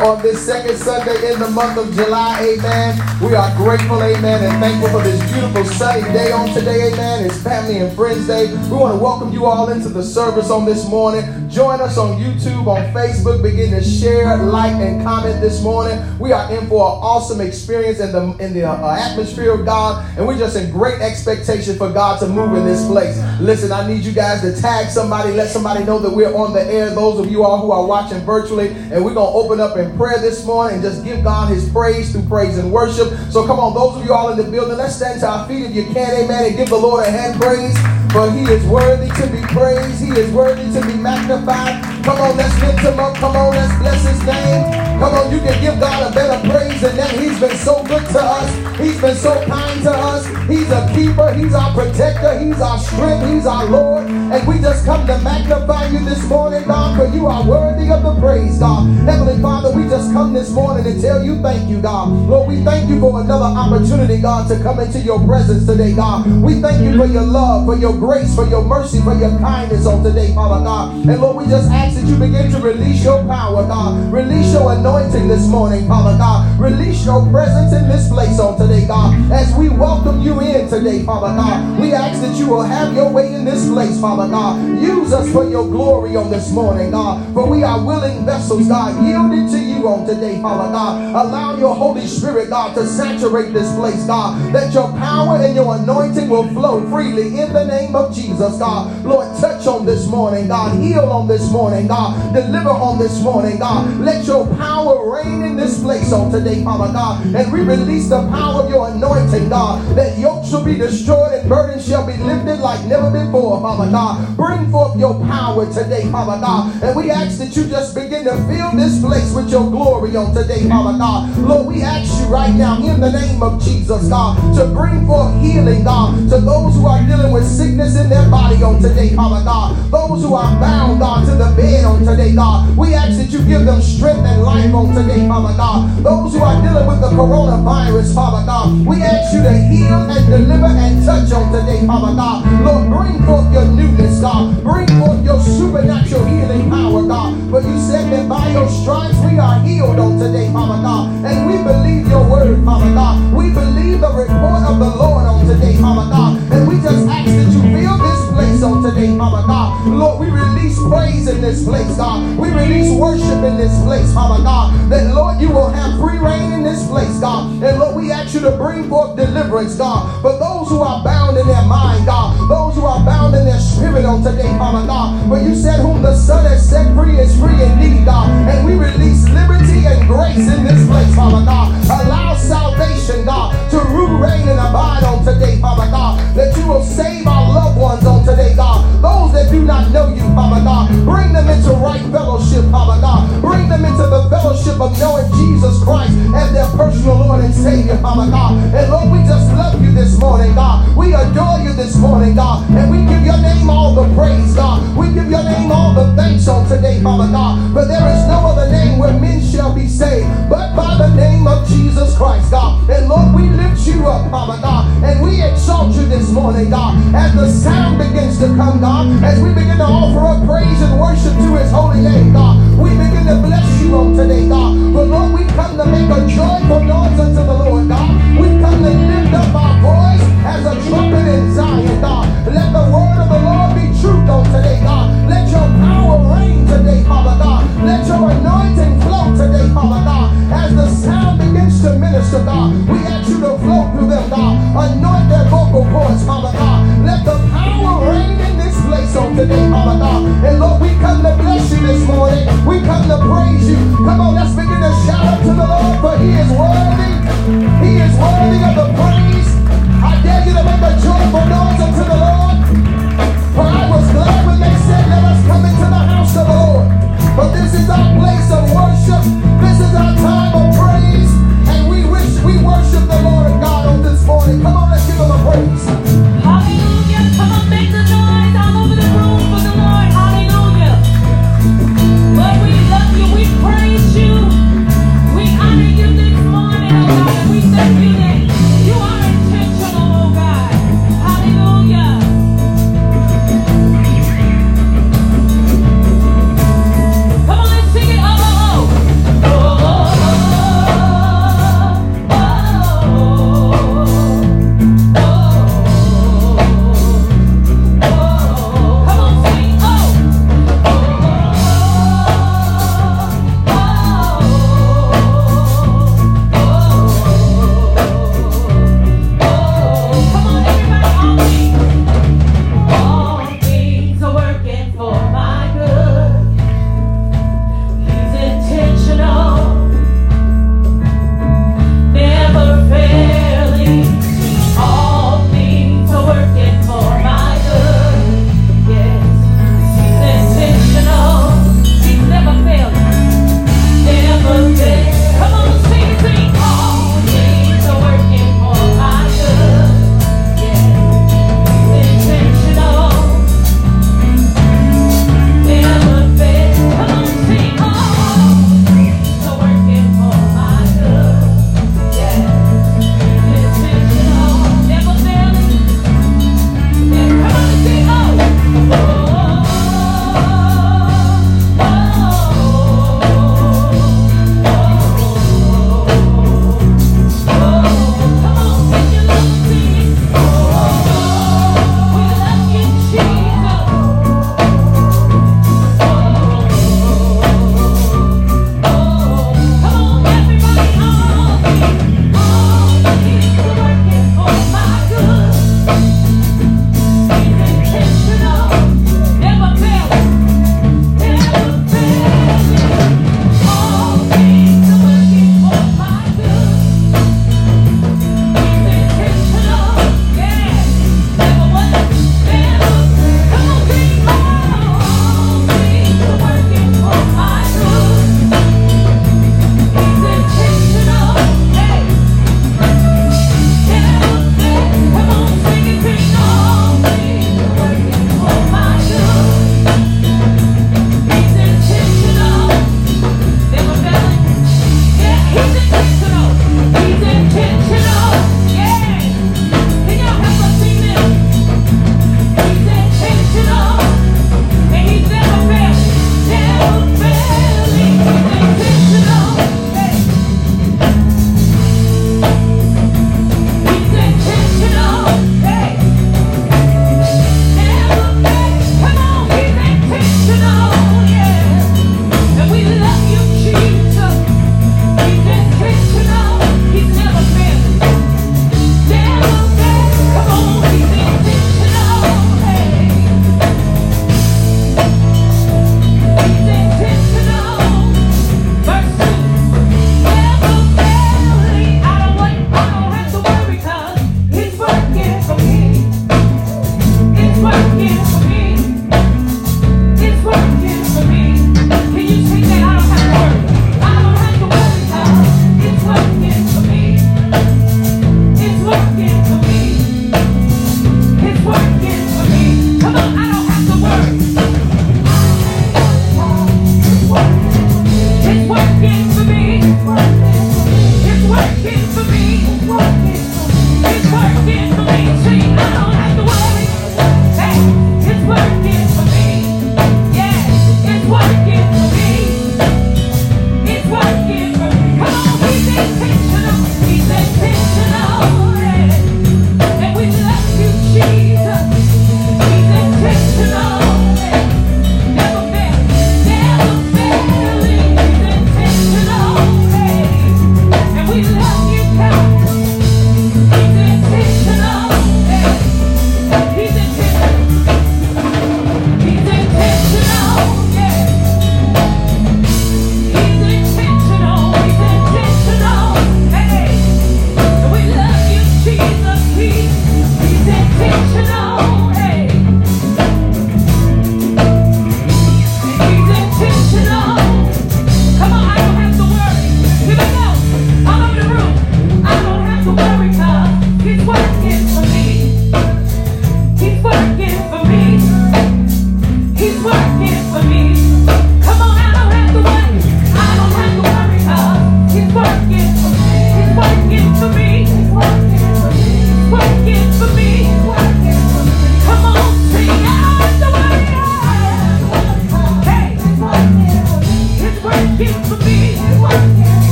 on this second Sunday in the month of July, amen. We are grateful, amen, and thankful for this beautiful sunny day on today, amen. It's Family and Friends Day. We want to welcome you all into the service on this morning. Join us on YouTube, on Facebook. Begin to share, like, and comment this morning. We are in for an awesome experience in the in the uh, atmosphere of God, and we're just in great expectation for God to move in this place. Listen, I need you guys to tag somebody, let somebody know that we're on the air. Those of you all who are watching virtually, and we're gonna open up in prayer this morning and just give God His praise through praise and worship. So come on, those of you all in the building, let's stand to our feet if you can, amen, and give the Lord a hand praise. For He is worthy to be praised. He is worthy to be magnified. Come on, let's lift Him up. Come on, let's bless His name. Come on, you can give God a better praise than that. He's been so good to us. He's been so kind to us. He's a keeper. He's our protector. He's our strength. He's our Lord. And we just come to magnify you this morning, God, for you are worthy of the praise, God. Heavenly Father, we just come this morning to tell you thank you, God. Lord, we thank you for another opportunity, God, to come into your presence today, God. We thank you for your love, for your grace, for your mercy, for your kindness on today, Father God. And Lord, we just ask that you begin to release your power, God. Release your anointing this morning, Father God. Release your presence in this place on today, God. As we welcome you in today, Father God, we ask that you will have your way in this place, Father God. Use us for your glory on this morning, God. For we are willing vessels, God, yielded to you on today, Father God. Allow your Holy Spirit, God, to saturate this place, God. That your power and your anointing will flow freely in the name of Jesus, God. Lord, touch on this morning, God. Heal on this morning, God. Deliver on this morning, God. Let your power reign in this place on today, Father God. And we release the power of your anointing, God. That yokes shall be destroyed and burdens shall be lifted like never before, Father God. Bring forth your power today, Father God. And we ask that you just begin to fill this place with your glory on today, Father God. Lord, we ask you right now in the name of Jesus, God, to bring forth healing, God, to those who are dealing with sickness in their body on today, Father God. Those who are bound, God, to the bed on today, God. We ask that you give them strength and life on today, Father God. Those who are dealing with the coronavirus, Father God, we ask you to heal and deliver and touch on today, Father God. Lord, bring forth your newness, God. Bring forth your supernatural healing power, God. But you said that by your stripes we are healed on today, Father God. And we believe your word, Father God. We believe the report of the Lord on today, Father God. And we just ask that you fill this place on today, Father God. Lord, we release praise in this place, God. We release worship in this place, Father God. That, Lord, you will have free reign in this place, God. And, Lord, we ask you to bring forth deliverance, God. For those who are bound in their mind, God. Those who are bound in their spirit on today, Father God. But you said, whom the Son has set free is free indeed, God.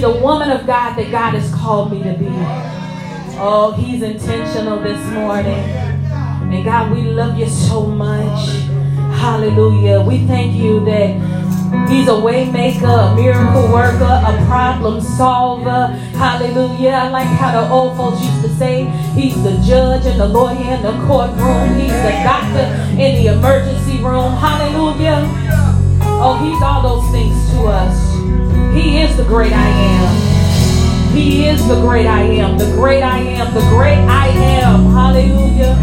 The woman of God that God has called me to be. Oh, He's intentional this morning. And God, we love you so much. Hallelujah. We thank you that He's a way maker, a miracle worker, a problem solver. Hallelujah. I like how the old folks used to say, He's the judge and the lawyer in the courtroom. He's the doctor in the emergency room. Hallelujah. Oh, He's all those things to us. He is the great I am. He is the great I am. The great I am. The great I am. Hallelujah.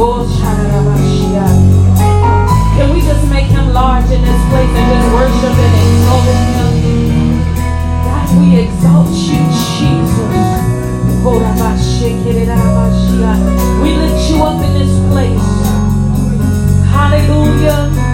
Oh, Can we just make him large in this place and just worship and exalt him? God, we exalt you, Jesus. We lift you up in this place. Hallelujah.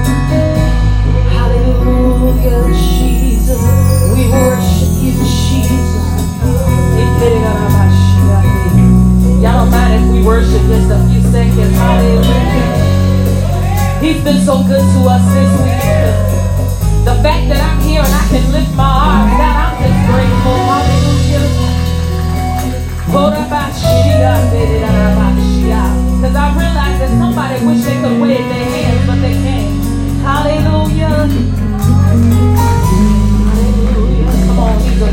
Wish they could wave their hands, but they can't. Hallelujah. Hallelujah. Come on, he's a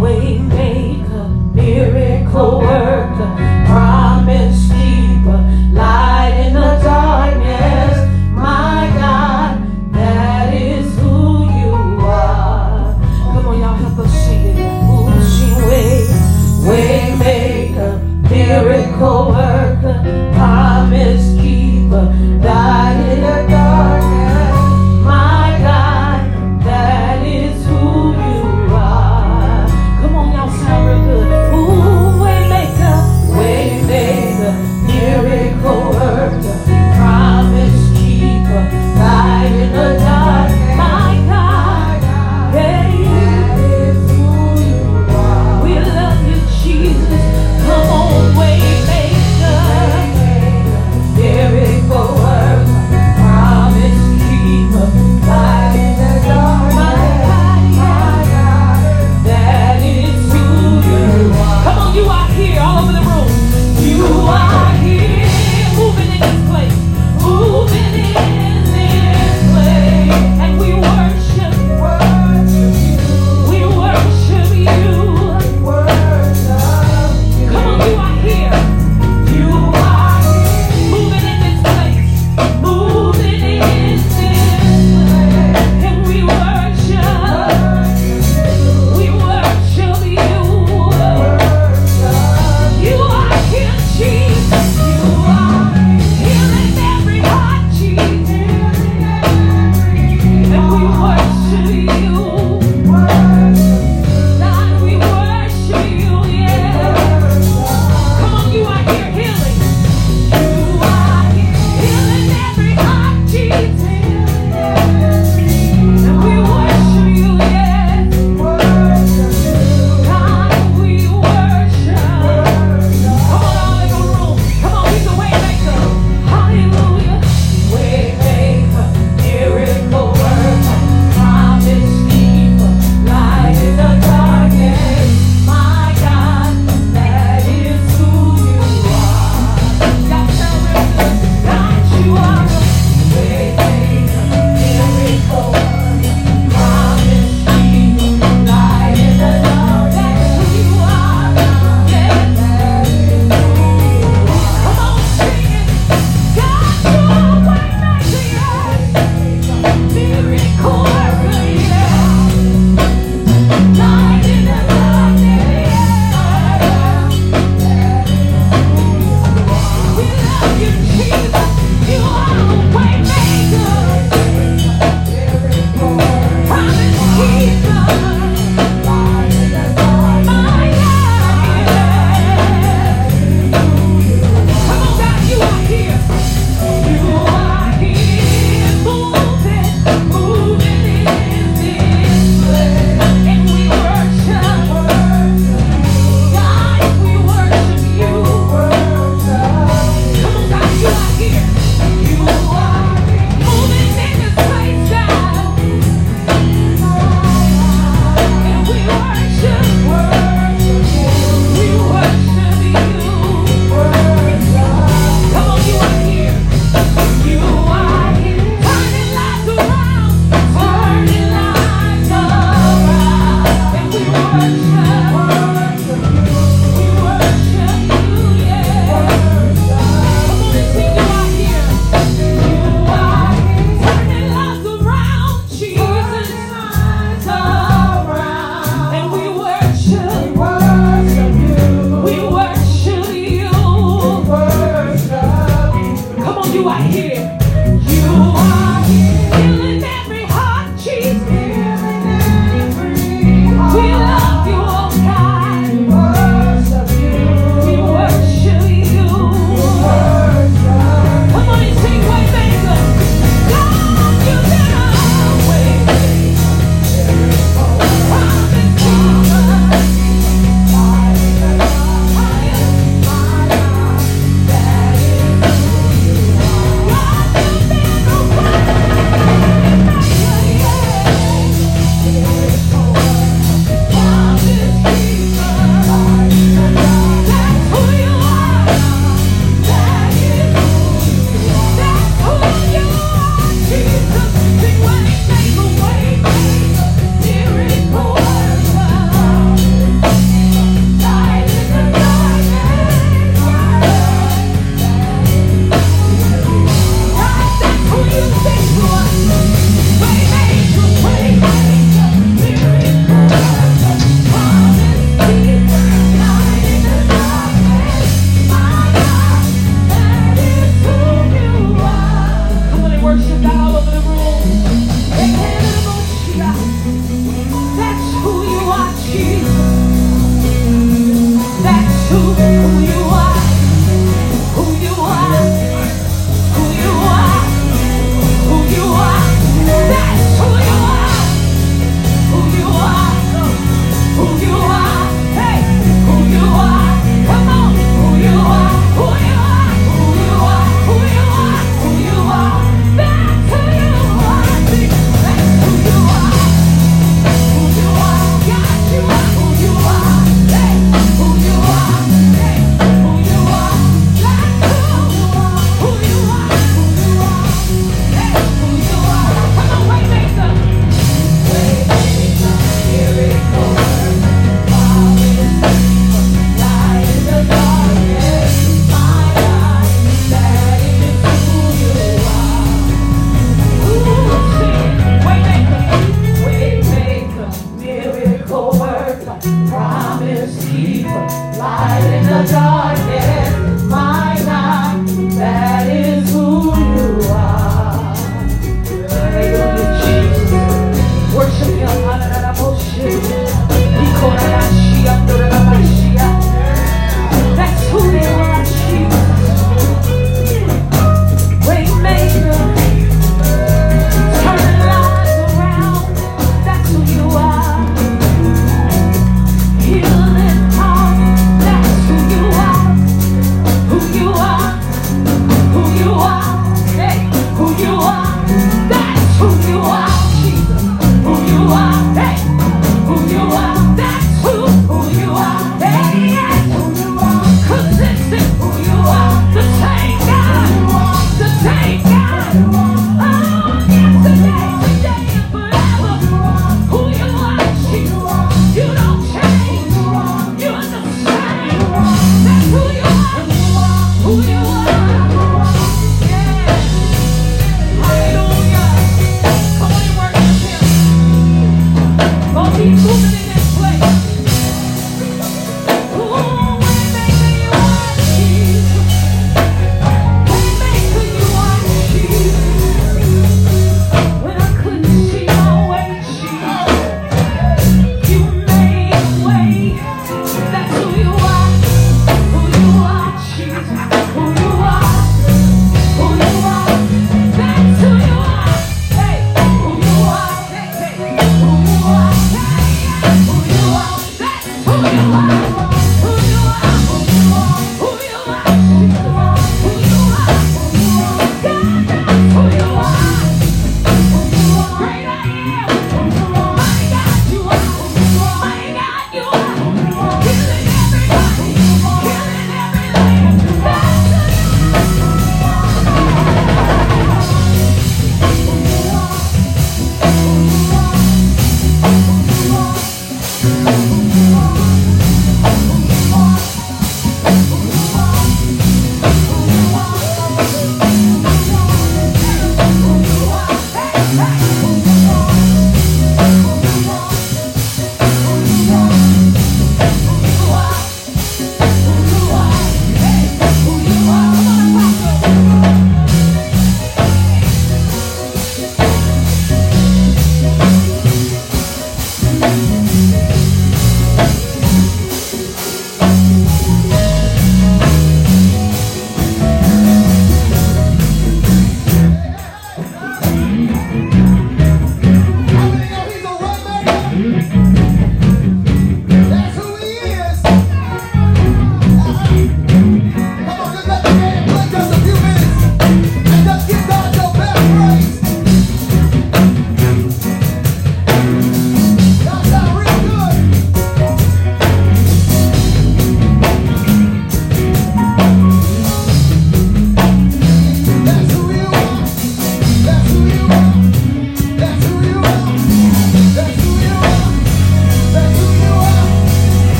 way maker. Miracle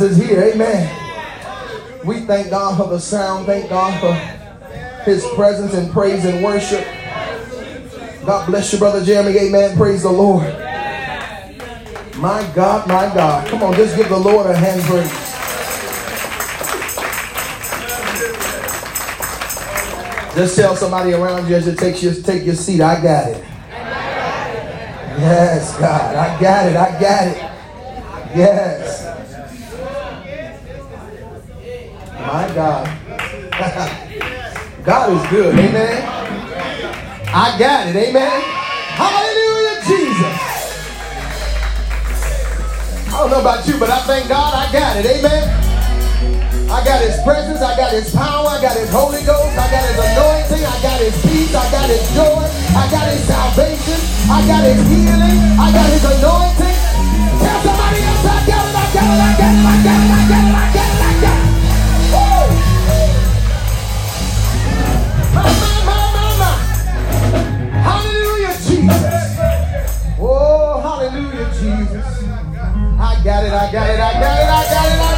is here. Amen. We thank God for the sound. Thank God for his presence and praise and worship. God bless you, Brother Jeremy. Amen. Praise the Lord. My God, my God. Come on, just give the Lord a hand praise. Just tell somebody around you as take your, take your seat, I got it. Yes, God, I got it, I got it. good. Amen. I got it. Amen. Hallelujah, Jesus. I don't know about you, but I thank God I got it. Amen. I got his presence. I got his power. I got his Holy Ghost. I got his anointing. I got his peace. I got his joy. I got his salvation. I got his healing. I got his anointing. Tell somebody else I got it. I got it. I got it. I got it. I got it. it, I got it, I got it, I got it. I got it.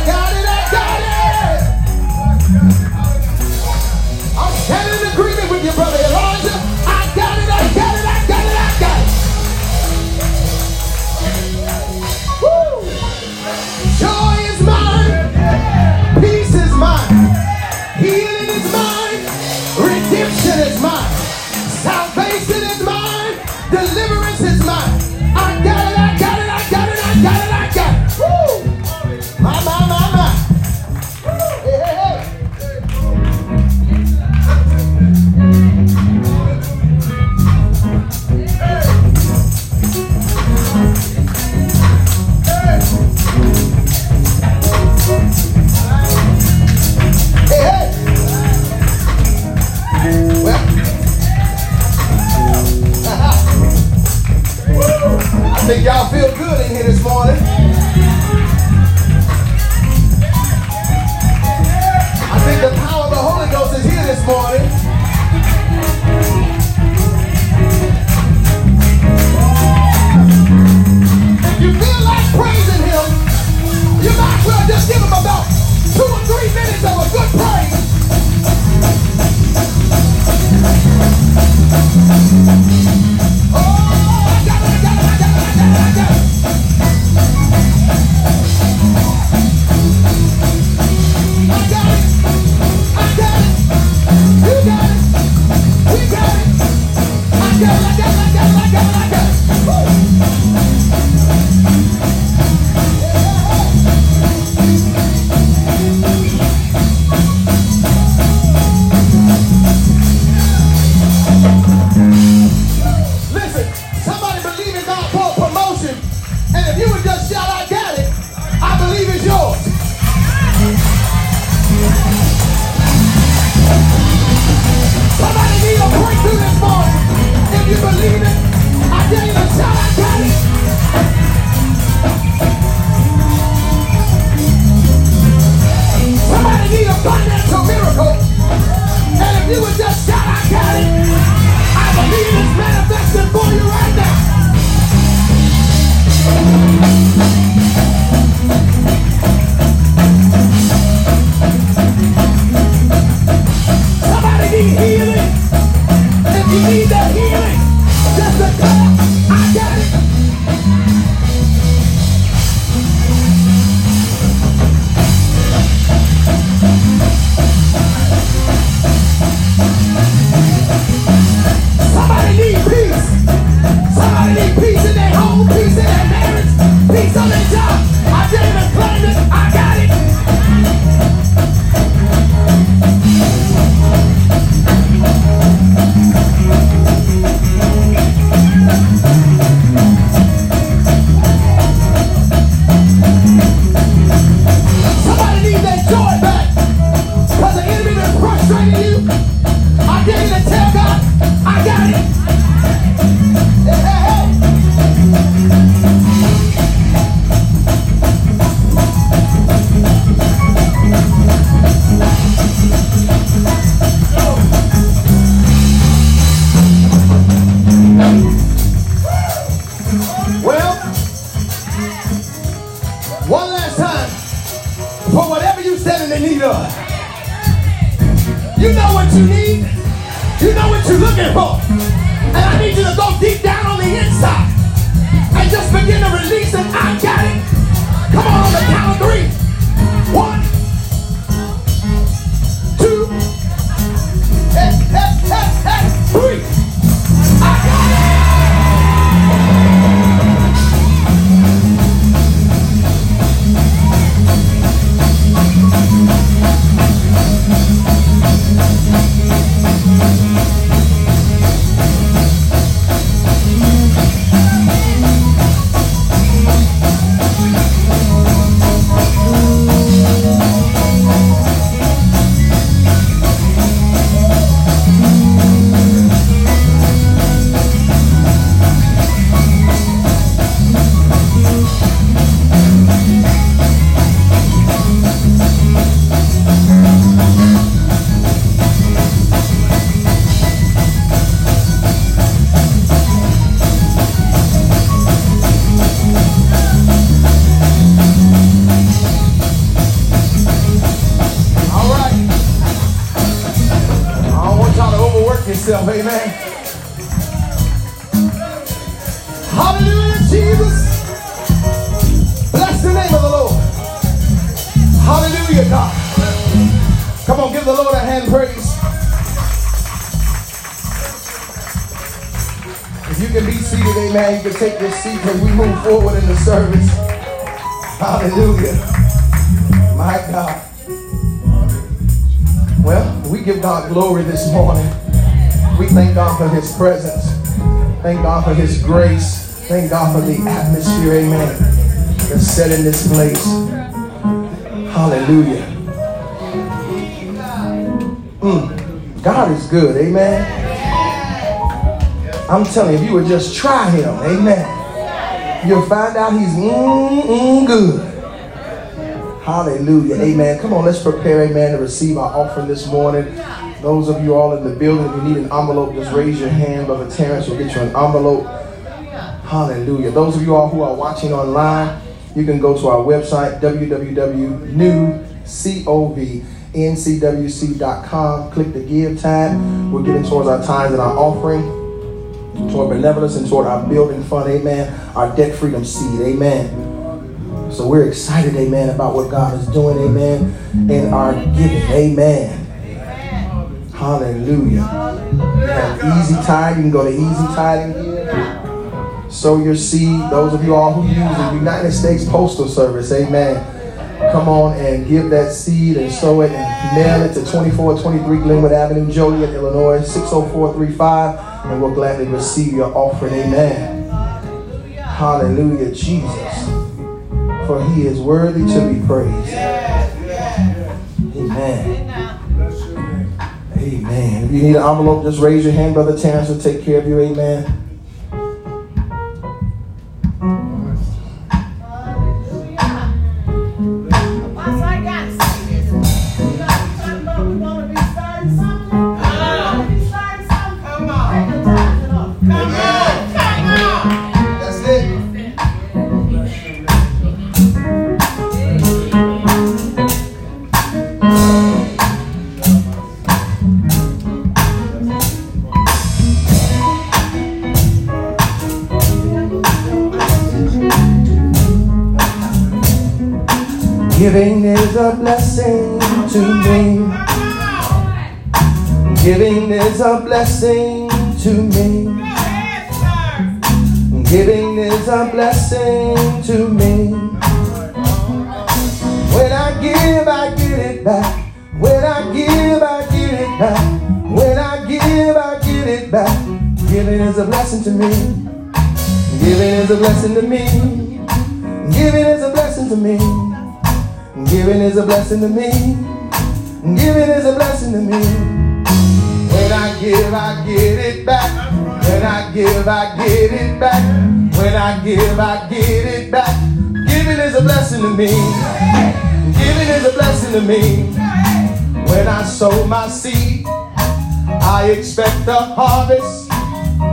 Grace. Thank God for the atmosphere, amen, that's set in this place. Hallelujah. Mm. God is good, amen. I'm telling you, if you would just try him, amen, you'll find out he's mm-mm good. Hallelujah. Amen. Come on, let's prepare, amen, to receive our offering this morning. Those of you all in the building, if you need an envelope, just raise your hand. Brother Terrence will get you an envelope. Hallelujah. Those of you all who are watching online, you can go to our website, www.newcovncwc.com. Click the give tab. We're getting towards our tithes and our offering, toward benevolence and toward our building fund. Amen. Our debt freedom seed. Amen. So we're excited, amen, about what God is doing, amen, in our giving, amen. Hallelujah. We have easy tithe. You can go to easy tithing. Sow your seed. Those of you all who use the United States Postal Service, amen. Come on and give that seed and sow it and mail it to 2423 Glenwood Avenue, Joliet, Illinois, 60435, and we'll gladly receive your offering, amen. Hallelujah, Jesus for he is worthy to be praised. Amen. Amen. If you need an envelope, just raise your hand. Brother Terrence will take care of you. Amen. A blessing to me. Giving is a blessing to me. When I give, I get it back. When I give, I get it back. When I give, I get it back. Giving is a blessing to me. Giving is a blessing to me. Giving is a blessing to me. Giving is a blessing to me. Giving is a blessing to me. When I give, I get it back. When I give, I get it back. When I give, I get it back. Giving is a blessing to me. Giving is a blessing to me. When I sow my seed, I expect a harvest.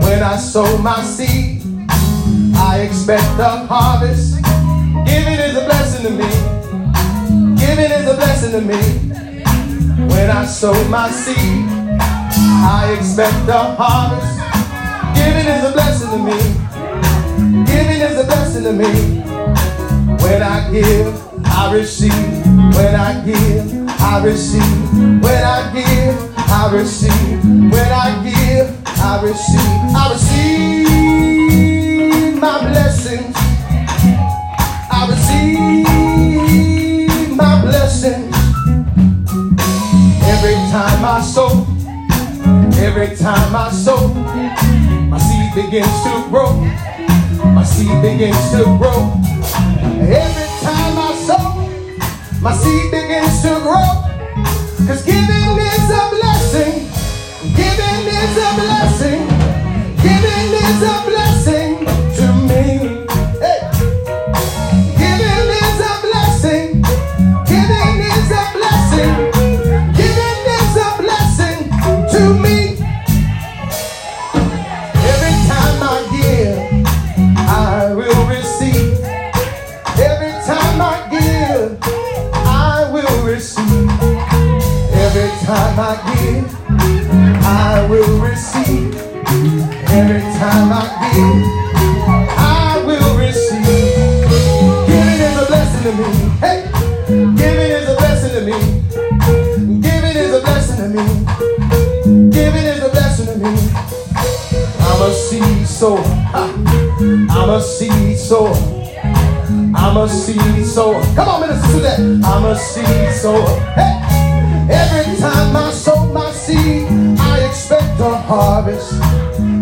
When I sow my seed, I expect a harvest. Giving is a blessing to me. Giving is a blessing blessing to me. When I sow my seed, I expect a harvest. Giving is a blessing to me. Giving is a blessing to me. When I give, I receive. When I give, I receive. When I give, I receive. When I give, I receive. I receive my blessings. I receive my blessings. Every time I sow, every time I sow, my seed begins to grow. My seed begins to grow. Every time I sow, my seed begins to grow. Cause giving is a blessing. Giving is a blessing. Giving is a blessing I give, I will receive. Every time I give, I will receive. Giving is a blessing to me. Hey, giving is a blessing to me. Giving is a blessing to me. Giving is a blessing to me. I'm a seed sower. I'm a seed sower. I'm a seed sower. Come on, Minister Suzette. I'm a seed sower. Hey. Harvest.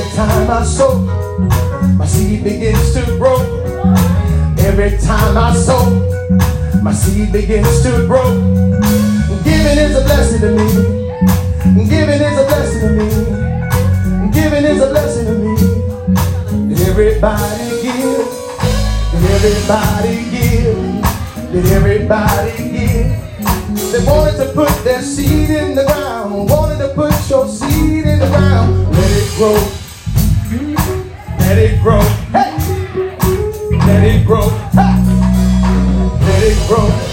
Every time I sow, my seed begins to grow. Every time I sow, my seed begins to grow. Giving is a blessing to me. Giving is a blessing to me. Giving is a blessing to me. Did everybody give? Did everybody give? Did everybody give? They wanted to put their seed in the ground. Wanted to put your seed in the ground. Let it grow. Let it grow. Hey! Let it grow. Ha! Let it grow.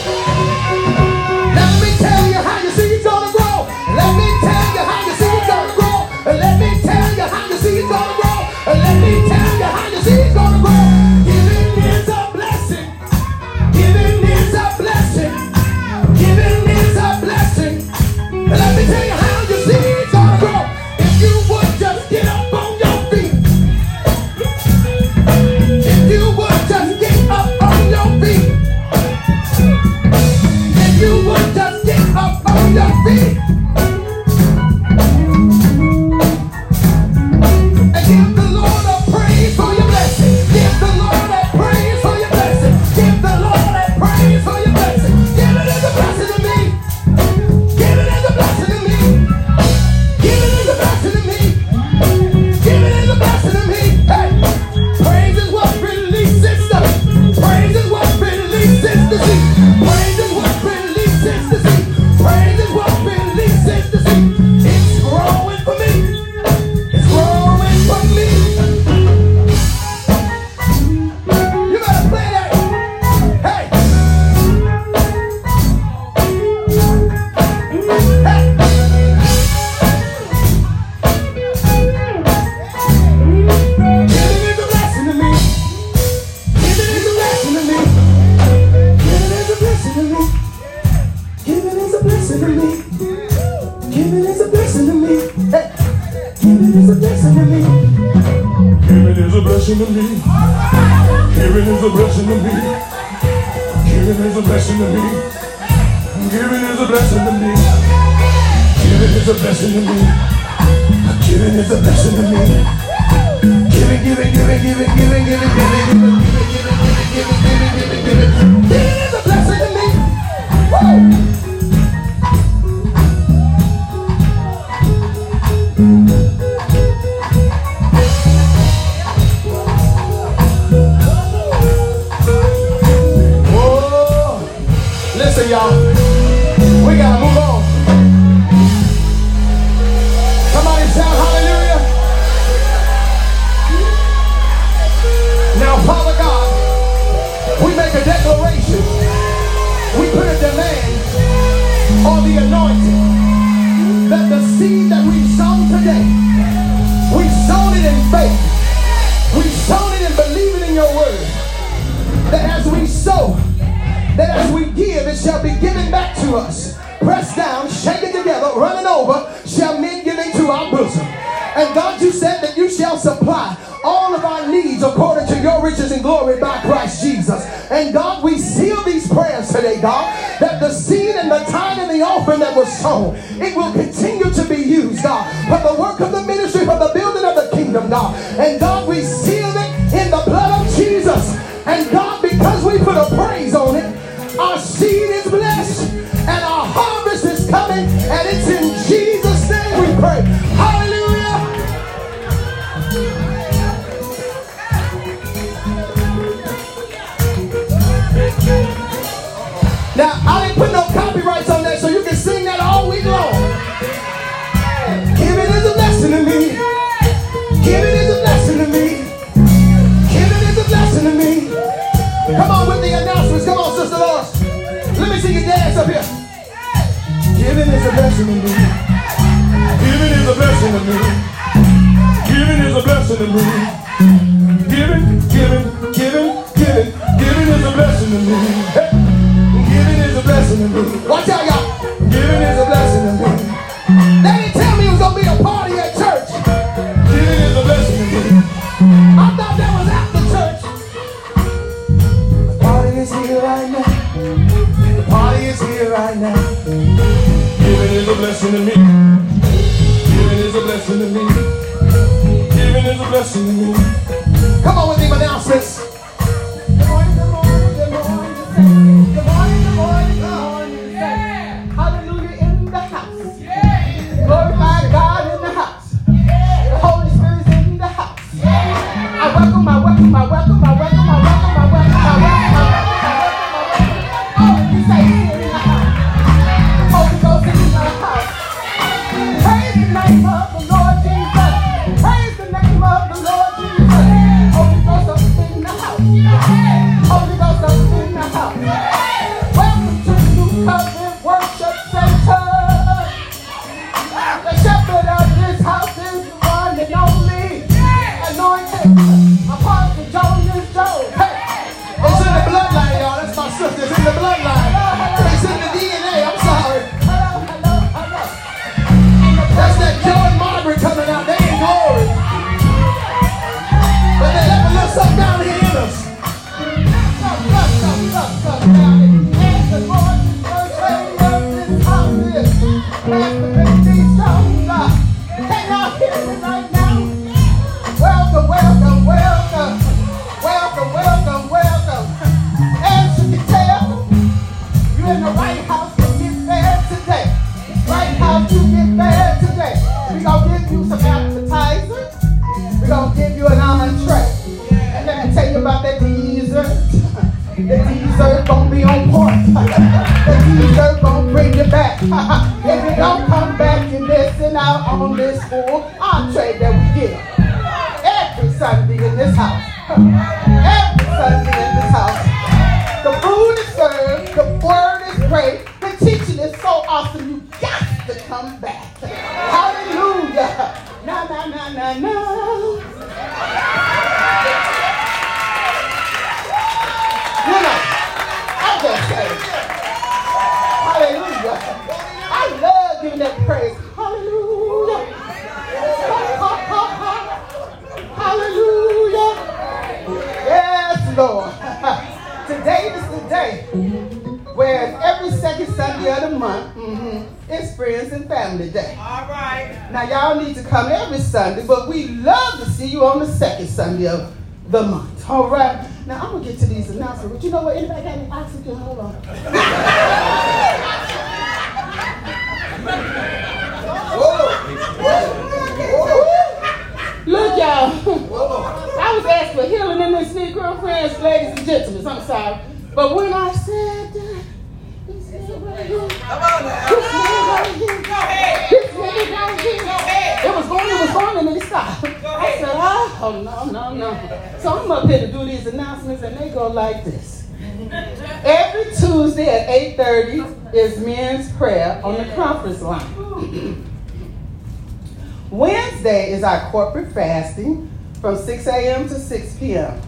From 6 a.m. to 6 p.m.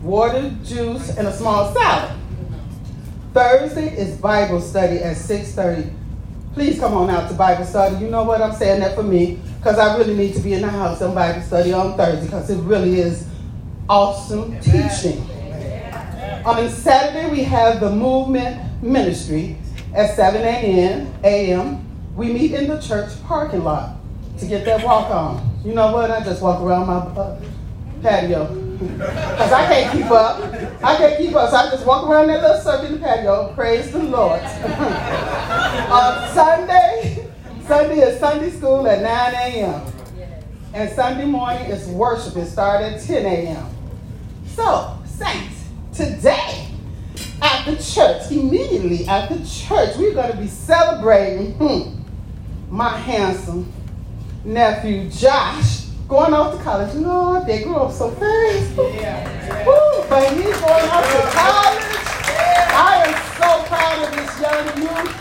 Water, juice, and a small salad. Thursday is Bible study at 6.30. Please come on out to Bible study. You know what? I'm saying that for me because I really need to be in the house on Bible study on Thursday because it really is awesome teaching. On Saturday, we have the movement ministry at 7 a.m. a.m. We meet in the church parking lot to get that walk on. You know what? I just walk around my uh, patio because I can't keep up. I can't keep up, so I just walk around that little circle in the patio. Praise the Lord. on Sunday, Sunday is Sunday school at 9 a.m. And Sunday morning is worship. It starts at 10 a.m. So, saints, today at the church, immediately at the church, we're going to be celebrating hmm, my handsome nephew Josh going off to college. You know, they grew up so fast. Woo, but he's going off to college. I am so proud of this young youth.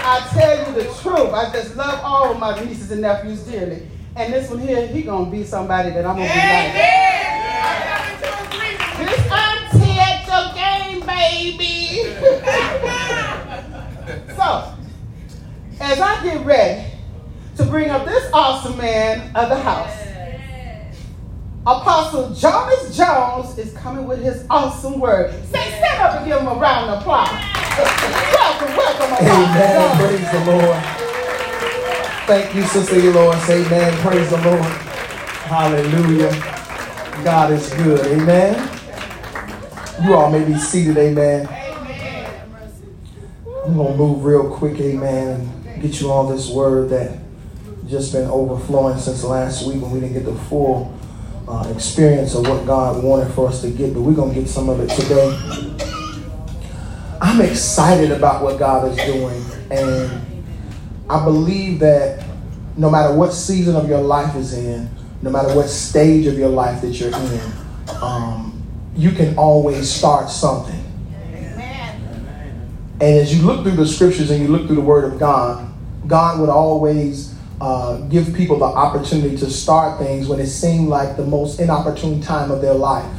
I tell you the truth. I just love all of my nieces and nephews dearly. And this one here, he gonna be somebody that I'm gonna be like. This auntie at your game, baby. so, as I get ready to bring up this awesome man of the house, Apostle Jonas Jones is coming with his awesome word. Say, stand up and give him a round of applause. welcome, welcome, Apostle Amen. Jones. Praise the Lord. Thank you, Sister Dolores. Amen. Praise the Lord. Hallelujah. God is good. Amen. You all may be seated. Amen. I'm going to move real quick. Amen. Get you on this word that just been overflowing since last week when we didn't get the full uh, experience of what God wanted for us to get, but we're going to get some of it today. I'm excited about what God is doing, and I believe that no matter what season of your life is in, no matter what stage of your life that you're in, um, you can always start something. And as you look through the scriptures and you look through the Word of God, God would always uh, give people the opportunity to start things when it seemed like the most inopportune time of their life.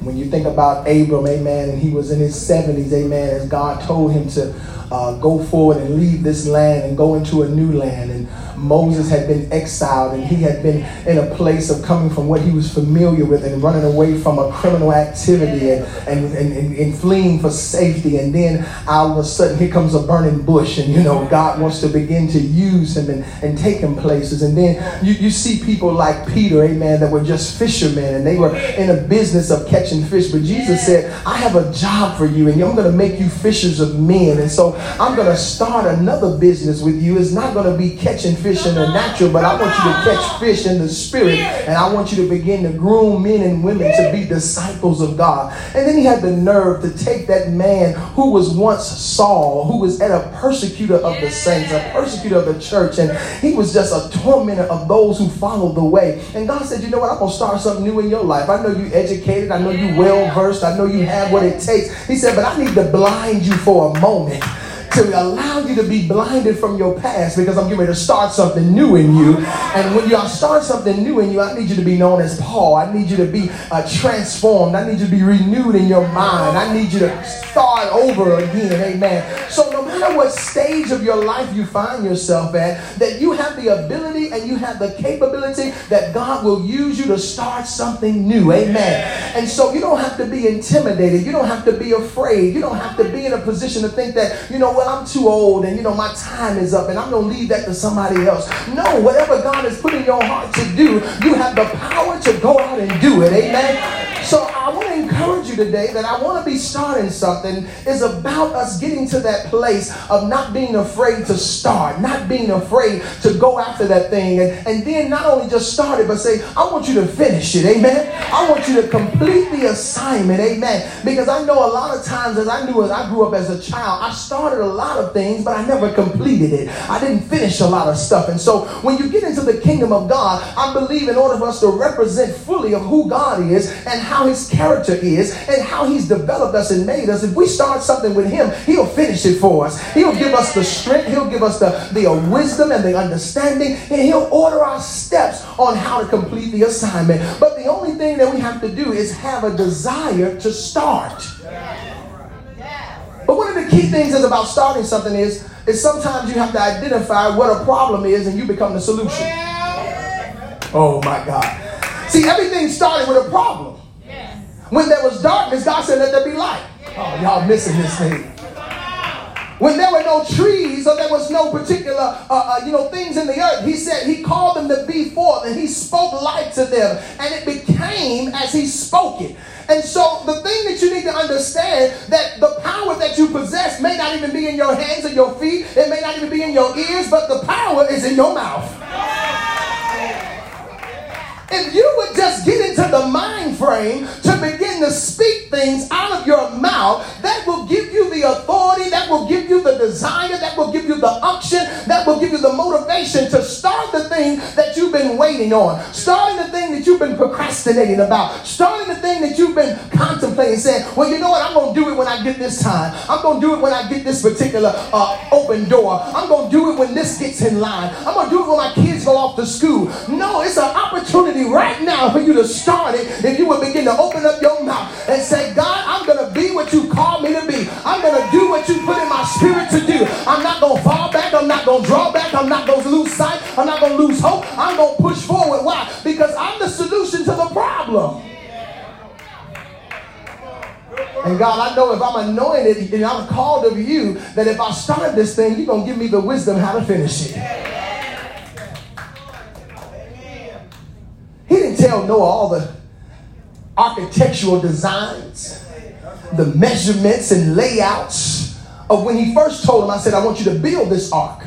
When you think about Abram, amen, and he was in his 70s, amen, as God told him to uh, go forward and leave this land and go into a new land. And Moses had been exiled and he had been in a place of coming from what he was familiar with and running away from a criminal activity and, and, and, and, fleeing for safety. And then all of a sudden, here comes a burning bush, and you know, God wants to begin to use him and, and take him places. And then you, you see people like Peter, amen, that were just fishermen and they were in a business of catching fish. But Jesus said, I have a job for you, and I'm going to make you fishers of men. And so I'm going to start another business with you. It's not going to be catching fish in the natural, but I want you to catch fish in the spirit. And I want you to begin to groom men and women to be disciples of God. And then he had the nerve to take that man who was once Saul, who was at a persecutor of the saints, a persecutor of the church, and he was just a tormentor of those who followed the way. And God said, You know what? I'm going to start something new in your life. I know you educated, I know you well versed, I know you have what it takes. He said, But I need to blind you for a moment to allow you to be blinded from your past because I'm getting ready to start something new in you. And when you start something new in you, I need you to be known as Paul. I need you to be uh, transformed. I need you to be renewed in your mind. I need you to start over again. Amen. So no matter what stage of your life you find yourself at, that you have the ability and you have the capability that God will use you to start something new. Amen. And so you don't have to be intimidated. You don't have to be afraid. You don't have to be in a position to think that, you know what, I'm too old and, you know, my time is up and I'm going to leave that to somebody else. No, whatever God has put in your heart to do, you have the power to go out and do it. Amen. So I encourage you today that I want to be starting something is about us getting to that place of not being afraid to start, not being afraid to go after that thing, and, and then not only just start it, but say, I want you to finish it, amen. I want you to complete the assignment, amen. Because I know a lot of times as I knew as I grew up as a child, I started a lot of things, but I never completed it. I didn't finish a lot of stuff. And so when you get into the kingdom of God, I believe in order for us to represent fully of who God is and how his character is and how he's developed us and made us, if we start something with him, he'll finish it for us. He'll give us the strength, he'll give us the, the uh, wisdom and the understanding, and he'll order our steps on how to complete the assignment. But the only thing that we have to do is have a desire to start. But one of the key things is about starting something is, is sometimes you have to identify what a problem is and you become the solution. Oh my God. See, everything started with a problem. When there was darkness, God said, let there be light. Oh, y'all missing this thing. When there were no trees or there was no particular, uh, uh, you know, things in the earth, he said he called them to be forth and he spoke light to them and it became as he spoke it. And so the thing that you need to understand that the power that you possess may not even be in your hands or your feet. It may not even be in your ears, but the power is in your mouth. If you would just get into the mind frame to begin to speak things out of your mouth, that will give you the authority, that will give you the desire, that will give you the unction, that will give you the motivation to start the thing that you've been waiting on, starting the thing that you've been procrastinating about, starting the thing that you've been contemplating, saying, Well, you know what? I'm going to do it when I get this time. I'm going to do it when I get this particular uh, open door. I'm going to do it when this gets in line. I'm going to do it when my kids go off to school. No, it's an opportunity right now for you to start it if you would begin to open up your and say, God, I'm going to be what you called me to be. I'm going to do what you put in my spirit to do. I'm not going to fall back. I'm not going to draw back. I'm not going to lose sight. I'm not going to lose hope. I'm going to push forward. Why? Because I'm the solution to the problem. And God, I know if I'm anointed and I'm called of you, that if I start this thing, you're going to give me the wisdom how to finish it. He didn't tell Noah all the architectural designs, the measurements and layouts of when he first told him, I said, I want you to build this ark.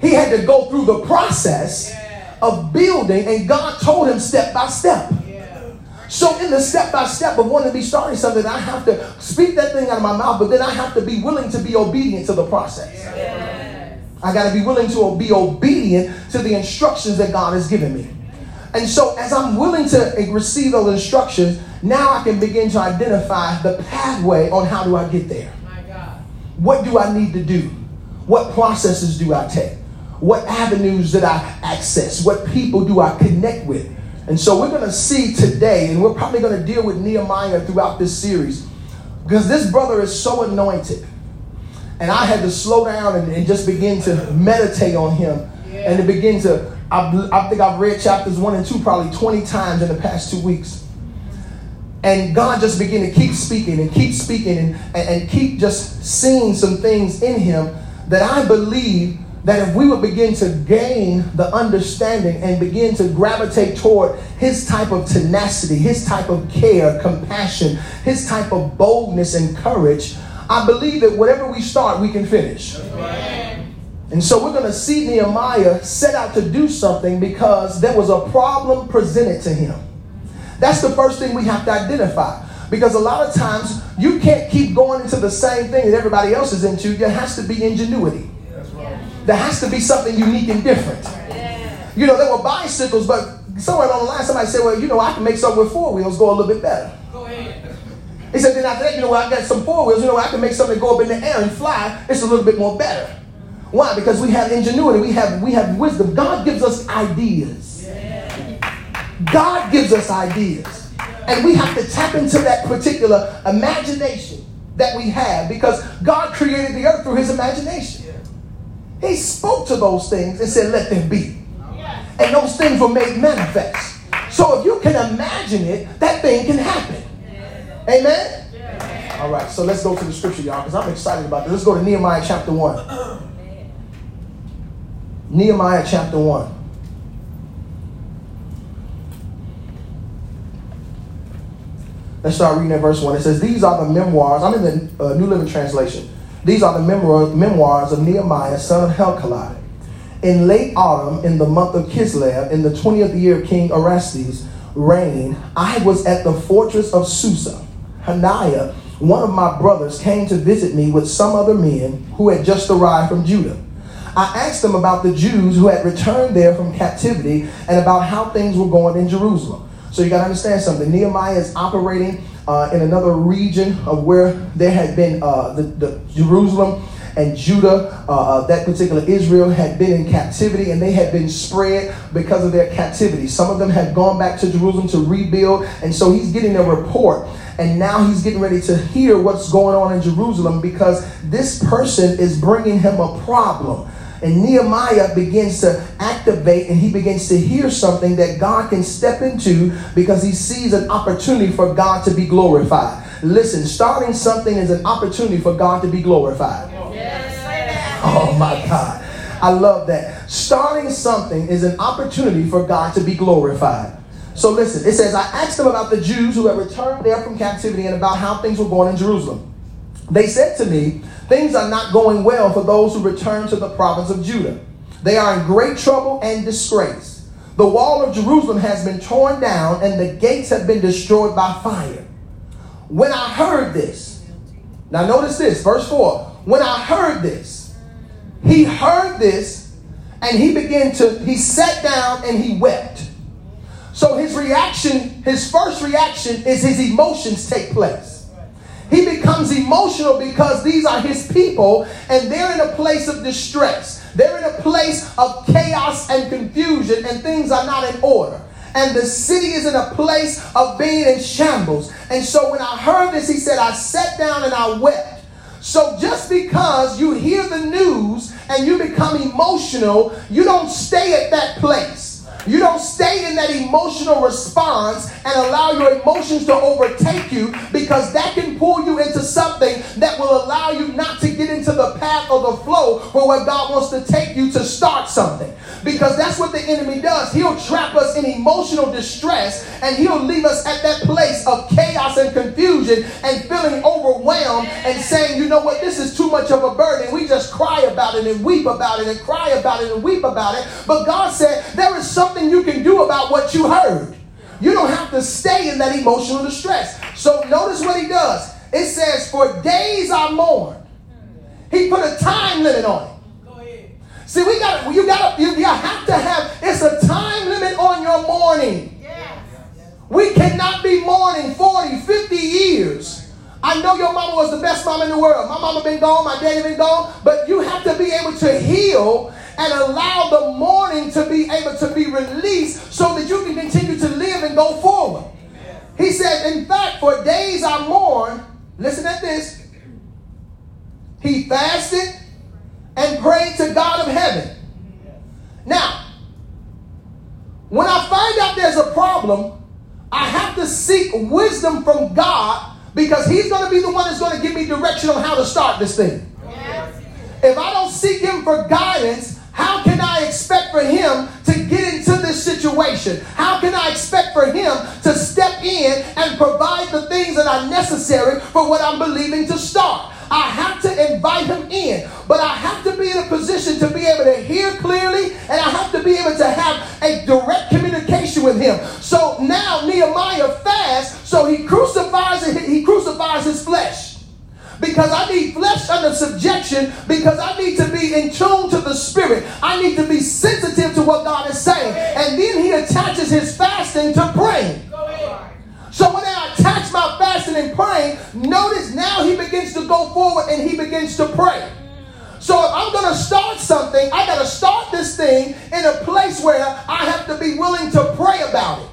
He had to go through the process of building, and God told him step by step. So, in the step by step of wanting to be starting something, I have to speak that thing out of my mouth, but then I have to be willing to be obedient to the process. I got to be willing to be obedient to the instructions that God has given me. And so, as I'm willing to receive those instructions, now I can begin to identify the pathway on how do I get there. What do I need to do? What processes do I take? What avenues did I access? What people do I connect with? And so we're going to see today, and we're probably going to deal with Nehemiah throughout this series, because this brother is so anointed. And I had to slow down and, and just begin to meditate on him yeah. and to begin to I, I think I've read chapters one and two probably 20 times in the past two weeks. And God just began to keep speaking and keep speaking and, and, and keep just seeing some things in him that I believe that if we would begin to gain the understanding and begin to gravitate toward his type of tenacity, his type of care, compassion, his type of boldness and courage, I believe that whatever we start, we can finish. And so we're going to see Nehemiah set out to do something because there was a problem presented to him. That's the first thing we have to identify. Because a lot of times you can't keep going into the same thing that everybody else is into. There has to be ingenuity. There has to be something unique and different. You know, there were bicycles, but somewhere along the line somebody said, well, you know, I can make something with four wheels go a little bit better. Go ahead. He said, then after that, you know, I got some four wheels, you know, I can make something go up in the air and fly. It's a little bit more better. Why? Because we have ingenuity, we have we have wisdom. God gives us ideas. God gives us ideas. And we have to tap into that particular imagination that we have because God created the earth through his imagination. He spoke to those things and said, Let them be. And those things were made manifest. So if you can imagine it, that thing can happen. Amen? All right, so let's go to the scripture, y'all, because I'm excited about this. Let's go to Nehemiah chapter 1. Nehemiah chapter 1. Let's start reading at verse 1. It says, These are the memoirs. I'm in the uh, New Living Translation. These are the memoirs, memoirs of Nehemiah, son of Hacaliah. In late autumn, in the month of Kislev, in the 20th year of King Orestes' reign, I was at the fortress of Susa. Hananiah, one of my brothers, came to visit me with some other men who had just arrived from Judah. I asked them about the Jews who had returned there from captivity and about how things were going in Jerusalem. So you got to understand something. Nehemiah is operating uh, in another region of where there had been uh, the, the Jerusalem and Judah, uh, uh, that particular Israel, had been in captivity and they had been spread because of their captivity. Some of them had gone back to Jerusalem to rebuild, and so he's getting a report. And now he's getting ready to hear what's going on in Jerusalem because this person is bringing him a problem. And Nehemiah begins to activate and he begins to hear something that God can step into because he sees an opportunity for God to be glorified. Listen, starting something is an opportunity for God to be glorified. Oh my God. I love that. Starting something is an opportunity for God to be glorified. So listen, it says, I asked them about the Jews who had returned there from captivity and about how things were going in Jerusalem. They said to me, Things are not going well for those who return to the province of Judah. They are in great trouble and disgrace. The wall of Jerusalem has been torn down and the gates have been destroyed by fire. When I heard this, now notice this, verse 4. When I heard this, he heard this and he began to, he sat down and he wept. So his reaction, his first reaction is his emotions take place. He becomes emotional because these are his people and they're in a place of distress. They're in a place of chaos and confusion and things are not in order. And the city is in a place of being in shambles. And so when I heard this, he said, I sat down and I wept. So just because you hear the news and you become emotional, you don't stay at that place. You don't stay in that emotional response and allow your emotions to overtake you because that can pull you into something that will allow you not to get into the path or the flow for where God wants to take you to start something. Because that's what the enemy does. He'll trap us in emotional distress and he'll leave us at that place of chaos and confusion and feeling overwhelmed and saying, you know what, this is too much of a burden. We just cry about it and weep about it and cry about it and weep about it. But God said, there is something you can do about what you heard. You don't have to stay in that emotional distress. So notice what he does. It says, for days I mourn. He put a time limit on it. See, we got you got you, you have to have it's a time limit on your mourning. Yes. We cannot be mourning 40, 50 years. I know your mama was the best mom in the world. My mama been gone, my daddy been gone, but you have to be able to heal and allow the mourning to be able to be released so that you can continue to live and go forward. He said, in fact, for days I mourn, listen at this. He fasted and prayed to God of heaven. Now, when I find out there's a problem, I have to seek wisdom from God because He's going to be the one that's going to give me direction on how to start this thing. If I don't seek Him for guidance, can I expect for Him to get into this situation? How can I expect for Him to step in and provide the things that are necessary for what I'm believing to start? I have to invite him in, but I have to be in a position to be able to hear clearly and I have to be able to have a direct communication with him. So now Nehemiah fasts, so he crucifies he crucifies his flesh. Because I need flesh under subjection, because I need to be in tune to the spirit. I need to be sensitive to what God is saying. And then he attaches his fasting to praying. So when I attach my fasting and praying, notice now he begins to go forward and he begins to pray. So if I'm going to start something, I got to start this thing in a place where I have to be willing to pray about it.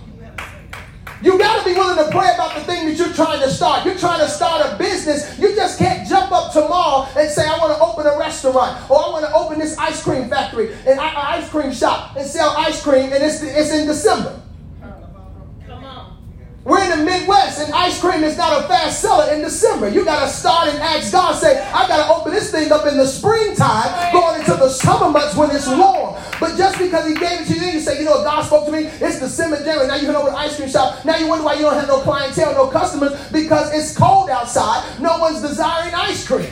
You got to be willing to pray about the thing that you're trying to start. You're trying to start a business. You just can't jump up tomorrow and say, I want to open a restaurant or I want to open this ice cream factory and I- ice cream shop and sell ice cream and it's, it's in December. We're in the Midwest, and ice cream is not a fast seller in December. You got to start and ask God, say, I got to open this thing up in the springtime, going into the summer months when it's warm. But just because He gave it to you, you say, you know, God spoke to me. It's December, January. Now you can open an ice cream shop. Now you wonder why you don't have no clientele, no customers, because it's cold outside. No one's desiring ice cream.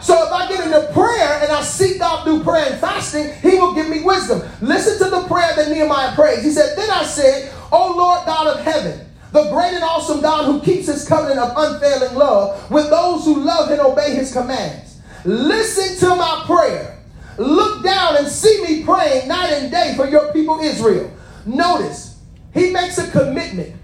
So if I get into prayer and I seek God through prayer and fasting, He will give me wisdom. Listen to the prayer that Nehemiah prays. He said, Then I said, O Lord God of heaven, the great and awesome God who keeps his covenant of unfailing love with those who love and obey his commands. Listen to my prayer. Look down and see me praying night and day for your people Israel. Notice, he makes a commitment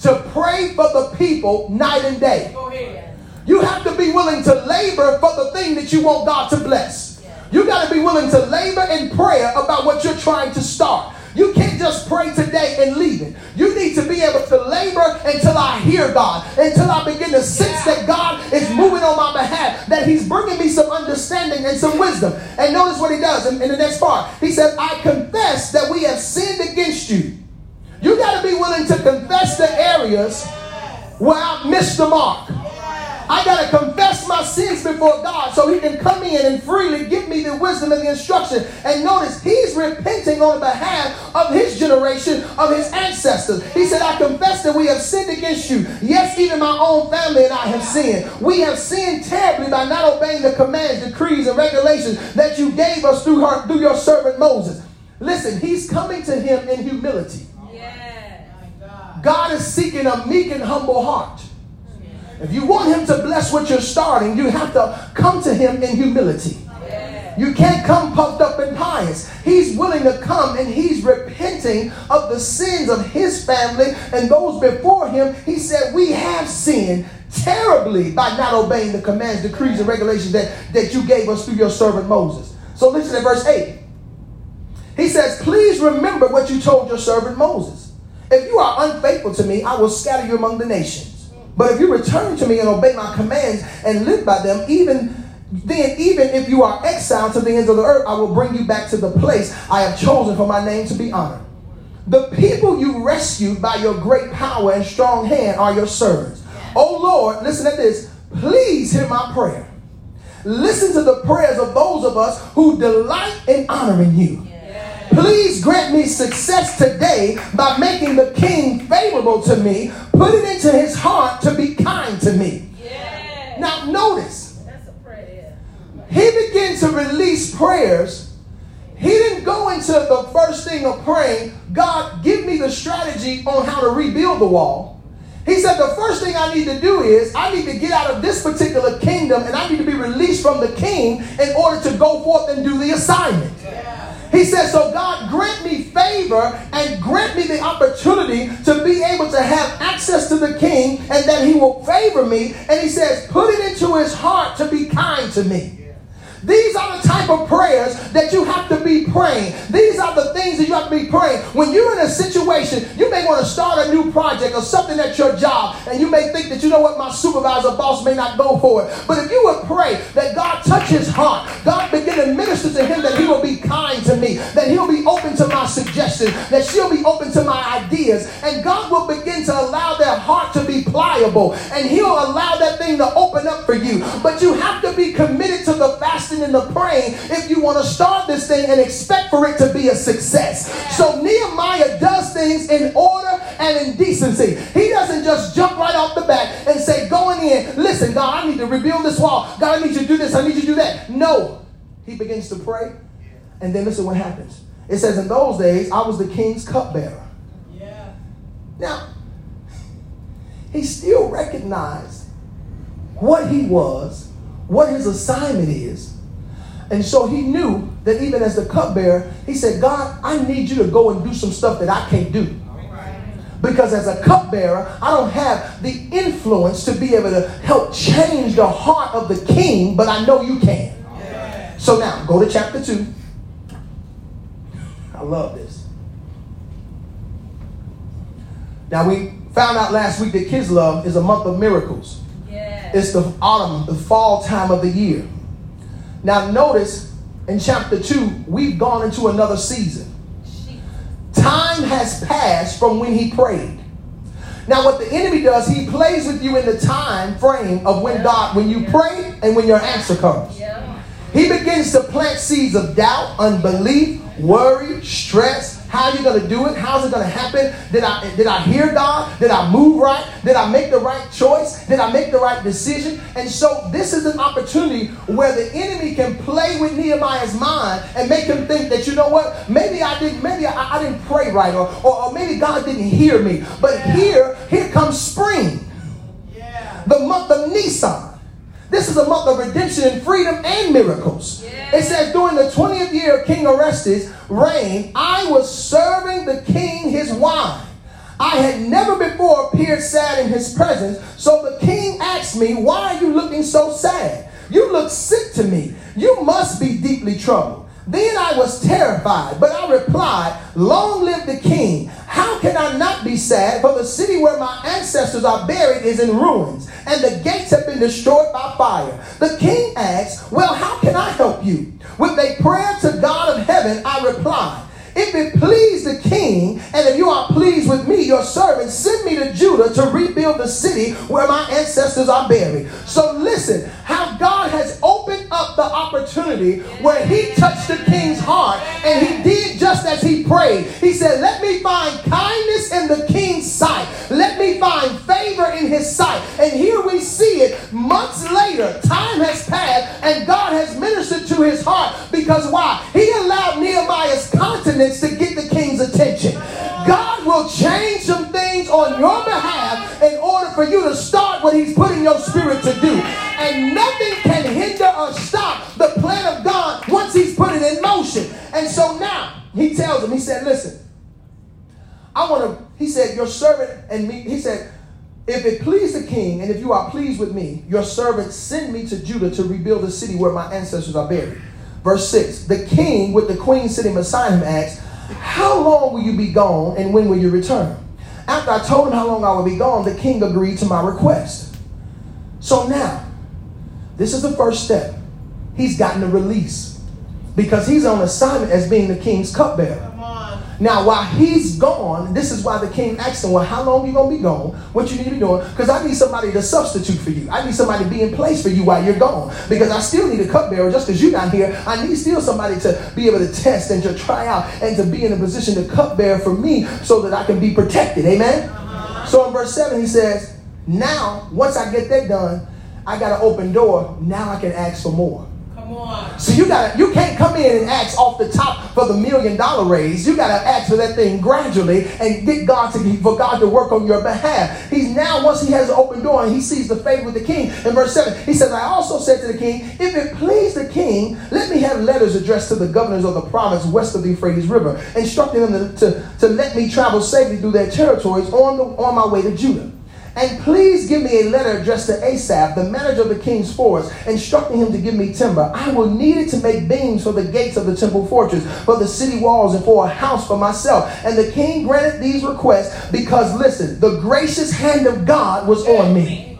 to pray for the people night and day. Go ahead. You have to be willing to labor for the thing that you want God to bless. You got to be willing to labor in prayer about what you're trying to start. You can't just pray today and leave it. You need to be able to labor until I hear God, until I begin to sense that God is moving on my behalf, that He's bringing me some understanding and some wisdom. And notice what He does in, in the next part. He said, I confess that we have sinned against you. You got to be willing to confess the areas where I missed the mark. I got to confess my sins before God so He can come in and freely give me the wisdom and the instruction. And notice, He's repenting on behalf of His generation, of His ancestors. He said, I confess that we have sinned against you. Yes, even my own family and I have sinned. We have sinned terribly by not obeying the commands, decrees, and regulations that you gave us through, her, through your servant Moses. Listen, He's coming to Him in humility. Yes. God is seeking a meek and humble heart. If you want him to bless what you're starting, you have to come to him in humility. You can't come puffed up and pious. He's willing to come and he's repenting of the sins of his family and those before him. He said, We have sinned terribly by not obeying the commands, decrees, and regulations that, that you gave us through your servant Moses. So listen to verse 8. He says, Please remember what you told your servant Moses. If you are unfaithful to me, I will scatter you among the nations. But if you return to me and obey my commands and live by them, even then, even if you are exiled to the ends of the earth, I will bring you back to the place I have chosen for my name to be honored. The people you rescued by your great power and strong hand are your servants. Oh Lord, listen to this. Please hear my prayer. Listen to the prayers of those of us who delight in honoring you. Please grant me success today by making the king favorable to me. Put it into his heart to be kind to me. Yes. Now, notice, That's a prayer. he began to release prayers. He didn't go into the first thing of praying, God, give me the strategy on how to rebuild the wall. He said, The first thing I need to do is I need to get out of this particular kingdom and I need to be released from the king in order to go forth and do the assignment. He says, So God, grant me favor and grant me the opportunity to be able to have access to the king and that he will favor me. And he says, Put it into his heart to be kind to me. These are the type of prayers that you have to be praying. These are the things that you have to be praying. When you're in a situation, you may want to start a new project or something at your job, and you may think that you know what, my supervisor, boss may not go for it. But if you would pray that God touch his heart, God begin to minister to him that he will be kind to me, that he'll be open to my suggestions, that she'll be open to my ideas, and God will begin to allow their heart to be pliable, and he'll allow that thing to open up for you. But you have to be committed to the fasting and the praying if you want to start this thing and expect for it to be a success. So Nehemiah does things in order and in decency. He doesn't just jump right off the bat and say, going in, listen, God, I need to rebuild this wall. God, I need you to do this. I need you to do that. No. He begins to pray, and then listen what happens. It says, in those days, I was the king's cupbearer. Yeah. Now, he still recognized what he was, what his assignment is. And so he knew that even as the cupbearer, he said, God, I need you to go and do some stuff that I can't do. Because as a cupbearer, I don't have the influence to be able to help change the heart of the king, but I know you can. So now, go to chapter 2. I love this. Now, we found out last week that Kislev is a month of miracles. Yes. It's the autumn, the fall time of the year. Now, notice in chapter 2, we've gone into another season. Time has passed from when he prayed. Now, what the enemy does, he plays with you in the time frame of when God, when you pray and when your answer comes. He begins to plant seeds of doubt, unbelief, worry, stress. How are you going to do it? How's it going to happen? Did I did I hear God? Did I move right? Did I make the right choice? Did I make the right decision? And so this is an opportunity where the enemy can play with Nehemiah's mind and make him think that you know what? Maybe I didn't. Maybe I, I didn't pray right, or, or or maybe God didn't hear me. But here here comes spring, Yeah. the month of Nisan. This is a month of redemption and freedom and miracles. It says during the 20th year of King Orestes' reign, I was serving the king his wine. I had never before appeared sad in his presence, so the king asked me, Why are you looking so sad? You look sick to me. You must be deeply troubled. Then I was terrified, but I replied, Long live the king. How can I not be sad? For the city where my ancestors are buried is in ruins, and the gates have been destroyed by fire. The king asked, Well, how can I help you? With a prayer to God of heaven, I replied, if it please the king, and if you are pleased with me, your servant, send me to Judah to rebuild the city where my ancestors are buried. So listen, how God has opened up the opportunity where he touched the king's heart, and he did just as he prayed. He said, Let me find kindness in the king's sight. Let me find favor in his sight. And here we see it months later. Time has passed, and God has ministered to his heart because why? He allowed Nehemiah's continence to get the king's attention. God will change some things on your behalf in order for you to start what he's putting your spirit to do. And nothing can hinder or stop the plan of God once he's put it in motion. And so now he tells him, he said, listen, I want to, he said, your servant and me, he said, if it please the king, and if you are pleased with me, your servant send me to Judah to rebuild the city where my ancestors are buried. Verse 6 The king, with the queen sitting beside him, asked, How long will you be gone, and when will you return? After I told him how long I would be gone, the king agreed to my request. So now, this is the first step. He's gotten a release because he's on assignment as being the king's cupbearer. Now, while he's gone, this is why the king asked him, Well, how long you gonna be gone? What you need to be doing? Because I need somebody to substitute for you. I need somebody to be in place for you while you're gone. Because I still need a cupbearer just because you're not here. I need still somebody to be able to test and to try out and to be in a position to cupbearer for me so that I can be protected. Amen. So in verse 7, he says, Now, once I get that done, I got an open door. Now I can ask for more. So you got you can't come in and ask off the top for the million dollar raise. You got to ask for that thing gradually and get God to for God to work on your behalf. He's now once he has an open door and he sees the favor with the king. In verse seven, he says, "I also said to the king, if it please the king, let me have letters addressed to the governors of the province west of the Euphrates River, instructing them to, to, to let me travel safely through their territories on the on my way to Judah." And please give me a letter addressed to Asaph, the manager of the king's forest, instructing him to give me timber. I will need it to make beams for the gates of the temple fortress, for the city walls, and for a house for myself. And the king granted these requests because, listen, the gracious hand of God was on me.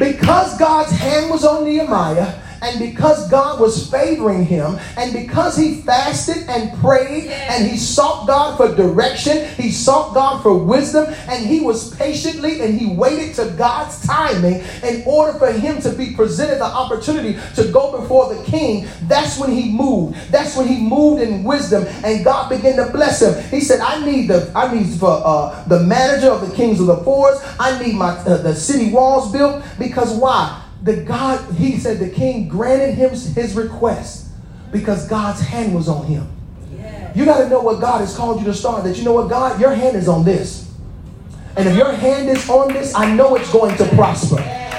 Because God's hand was on Nehemiah, and because God was favoring him, and because he fasted and prayed, and he sought God for direction, he sought God for wisdom, and he was patiently and he waited to God's timing in order for him to be presented the opportunity to go before the king. That's when he moved. That's when he moved in wisdom, and God began to bless him. He said, "I need the I need for uh, the manager of the kings of the forest. I need my uh, the city walls built because why?" The God, he said the king granted him his request because God's hand was on him. You got to know what God has called you to start. That you know what, God, your hand is on this. And if your hand is on this, I know it's going to prosper.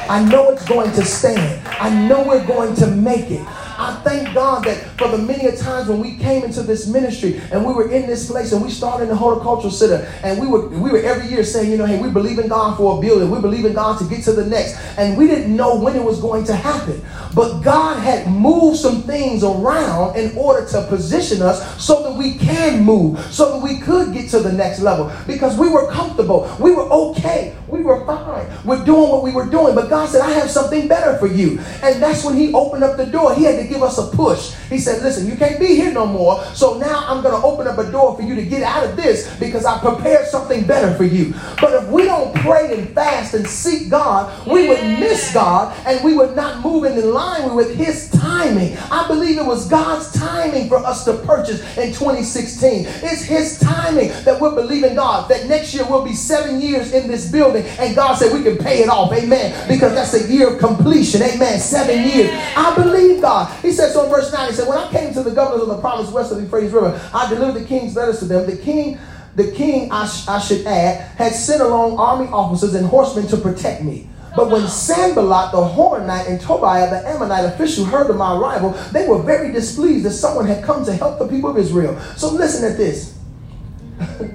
I know it's going to stand. I know we're going to make it. I thank God that for the many times when we came into this ministry and we were in this place and we started in the horticultural center and we were we were every year saying, you know, hey, we believe in God for a building. We believe in God to get to the next. And we didn't know when it was going to happen. But God had moved some things around in order to position us so that we can move, so that we could get to the next level because we were comfortable. We were okay. We were fine. We're doing what we were doing. But God said, I have something better for you. And that's when He opened up the door. He had to give us a push. He said, Listen, you can't be here no more. So now I'm going to open up a door for you to get out of this because I prepared something better for you. But if we don't pray and fast and seek God, we would miss God and we would not move in line with His timing. I believe it was God's timing for us to purchase in 2016. It's His timing that we're believing God that next year we'll be seven years in this building and God said we can pay it off. Amen. Because that's a year of completion. Amen. Seven years. I believe God. He says so in verse 9, he said, When I came to the governors of the province west of the Euphrates River, I delivered the king's letters to them. The king the king, I, sh- I, should add, had sent along army officers and horsemen to protect me. But when Sanballat the Horonite and Tobiah the Ammonite official heard of my arrival, they were very displeased that someone had come to help the people of Israel. So listen at this.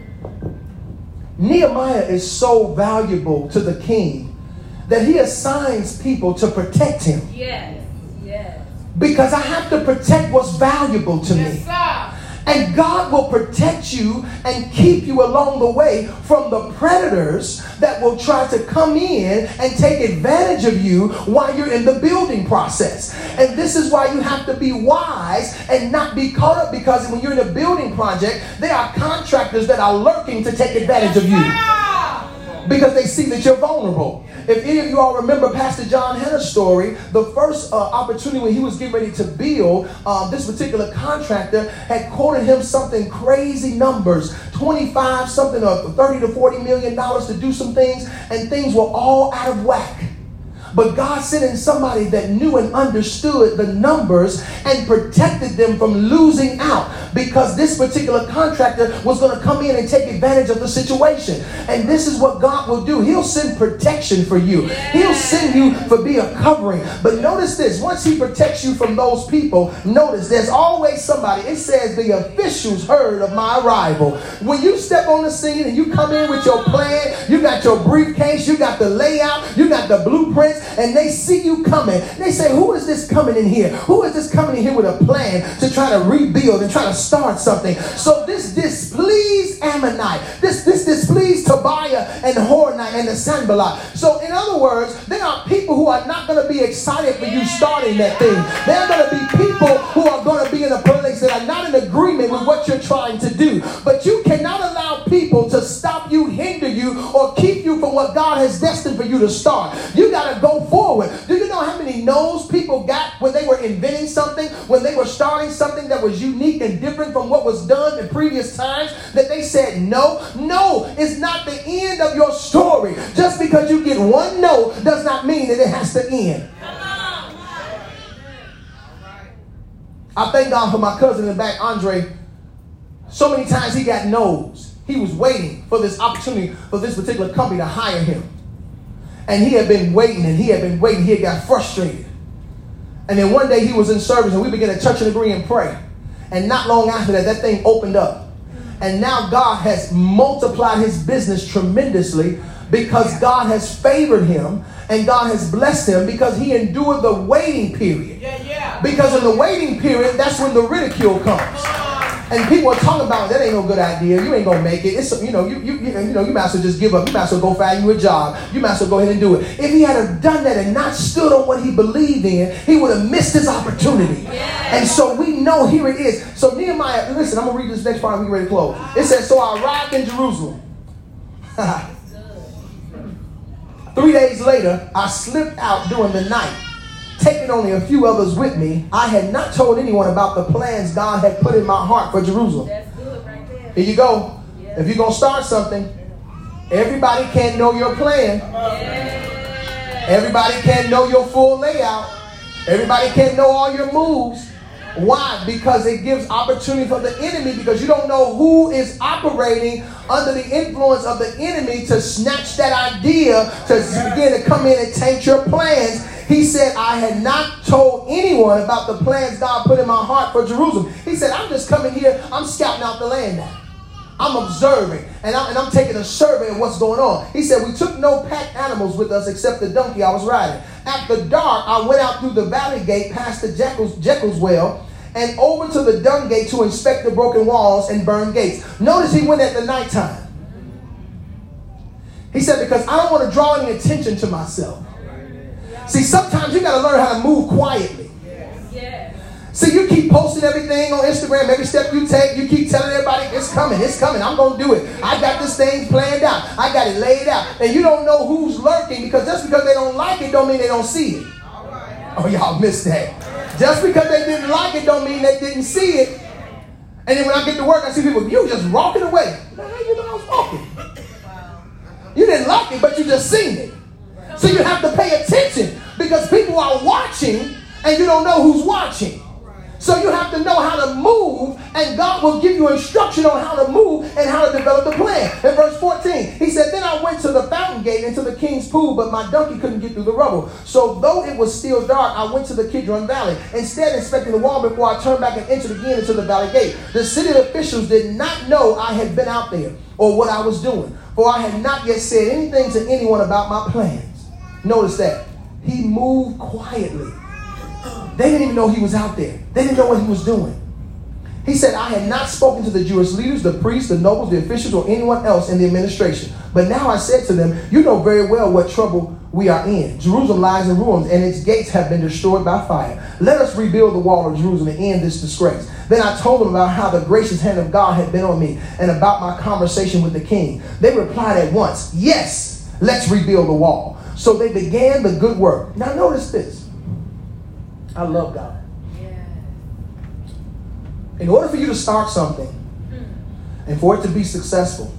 Nehemiah is so valuable to the king that he assigns people to protect him. Yes. Because I have to protect what's valuable to Yes, me. sir. And God will protect you and keep you along the way from the predators that will try to come in and take advantage of you while you're in the building process. And this is why you have to be wise and not be caught up because when you're in a building project, there are contractors that are lurking to take advantage of you because they see that you're vulnerable. If any of you all remember Pastor John Henner's story, the first uh, opportunity when he was getting ready to build, uh, this particular contractor had quoted him something crazy numbers 25 something or 30 to 40 million dollars to do some things, and things were all out of whack. But God sent in somebody that knew and understood the numbers and protected them from losing out because this particular contractor was going to come in and take advantage of the situation. And this is what God will do. He'll send protection for you. He'll send you for be a covering. But notice this, once he protects you from those people, notice there's always somebody. It says the officials heard of my arrival. When you step on the scene and you come in with your plan, you got your briefcase, you got the layout, you got the blueprints, and they see you coming. They say, Who is this coming in here? Who is this coming in here with a plan to try to rebuild and try to start something? So this displeased Ammonite, this this displeased Tobiah and Horonite and the Sanballat. So in other words, there are people who are not going to be excited for you starting that thing. There are going to be people who are going to be in a place that are not in agreement with what you're trying to do. But you cannot allow people to stop you, hinder you, or keep you from what God has destined for you to start. You got to go forward. Do you know how many no's people got when they were inventing something, when they were starting something that was unique and different from what was done in previous times? That they said no. No, it's not the end of your story. Just because you get one no does not mean that it has to end. I thank God for my cousin in the back, Andre. So many times he got no's. He was waiting for this opportunity for this particular company to hire him. And he had been waiting and he had been waiting. He had got frustrated. And then one day he was in service and we began to touch and agree and pray. And not long after that, that thing opened up. And now God has multiplied his business tremendously because God has favored him and God has blessed him because he endured the waiting period. Yeah, yeah. Because in the waiting period, that's when the ridicule comes. And people are talking about that ain't no good idea. You ain't gonna make it. It's you know you you you know you might as well just give up. You might as well go find you a job. You might as well go ahead and do it. If he had have done that and not stood on what he believed in, he would have missed his opportunity. And so we know here it is. So Nehemiah, listen, I'm gonna read this next part. We ready to close. It says, "So I arrived in Jerusalem." Three days later, I slipped out during the night, taking only a few others with me. I had not told anyone about the plans God had put in my heart for Jerusalem. That's good right there. Here you go. If you're going to start something, everybody can't know your plan. Everybody can't know your full layout. Everybody can't know all your moves. Why? Because it gives opportunity for the enemy because you don't know who is operating under the influence of the enemy to snatch that idea to begin to come in and taint your plans. He said, I had not told anyone about the plans God put in my heart for Jerusalem. He said, I'm just coming here, I'm scouting out the land now. I'm observing and I'm, and I'm taking a survey of what's going on. He said, We took no packed animals with us except the donkey I was riding. After dark, I went out through the valley gate past the Jackal's, Jackal's well and over to the dung gate to inspect the broken walls and burned gates. Notice he went at the nighttime. He said, because I don't want to draw any attention to myself. See, sometimes you got to learn how to move quietly. See, you keep posting everything on Instagram, every step you take, you keep telling everybody it's coming, it's coming, I'm gonna do it. I got this thing planned out, I got it laid out. And you don't know who's lurking because just because they don't like it don't mean they don't see it. Oh, y'all missed that. Just because they didn't like it don't mean they didn't see it. And then when I get to work, I see people, you just walking away. How you know I was walking? You didn't like it, but you just seen it. So you have to pay attention because people are watching and you don't know who's watching. So you have to know how to move, and God will give you instruction on how to move and how to develop the plan. In verse 14, he said, Then I went to the fountain gate into the king's pool, but my donkey couldn't get through the rubble. So though it was still dark, I went to the Kidron Valley, instead inspecting the wall before I turned back and entered again into the valley gate. The city officials did not know I had been out there or what I was doing, for I had not yet said anything to anyone about my plans. Notice that. He moved quietly. They didn't even know he was out there. They didn't know what he was doing. He said, I had not spoken to the Jewish leaders, the priests, the nobles, the officials, or anyone else in the administration. But now I said to them, You know very well what trouble we are in. Jerusalem lies in ruins, and its gates have been destroyed by fire. Let us rebuild the wall of Jerusalem and end this disgrace. Then I told them about how the gracious hand of God had been on me and about my conversation with the king. They replied at once, Yes, let's rebuild the wall. So they began the good work. Now, notice this. I love God. In order for you to start something and for it to be successful,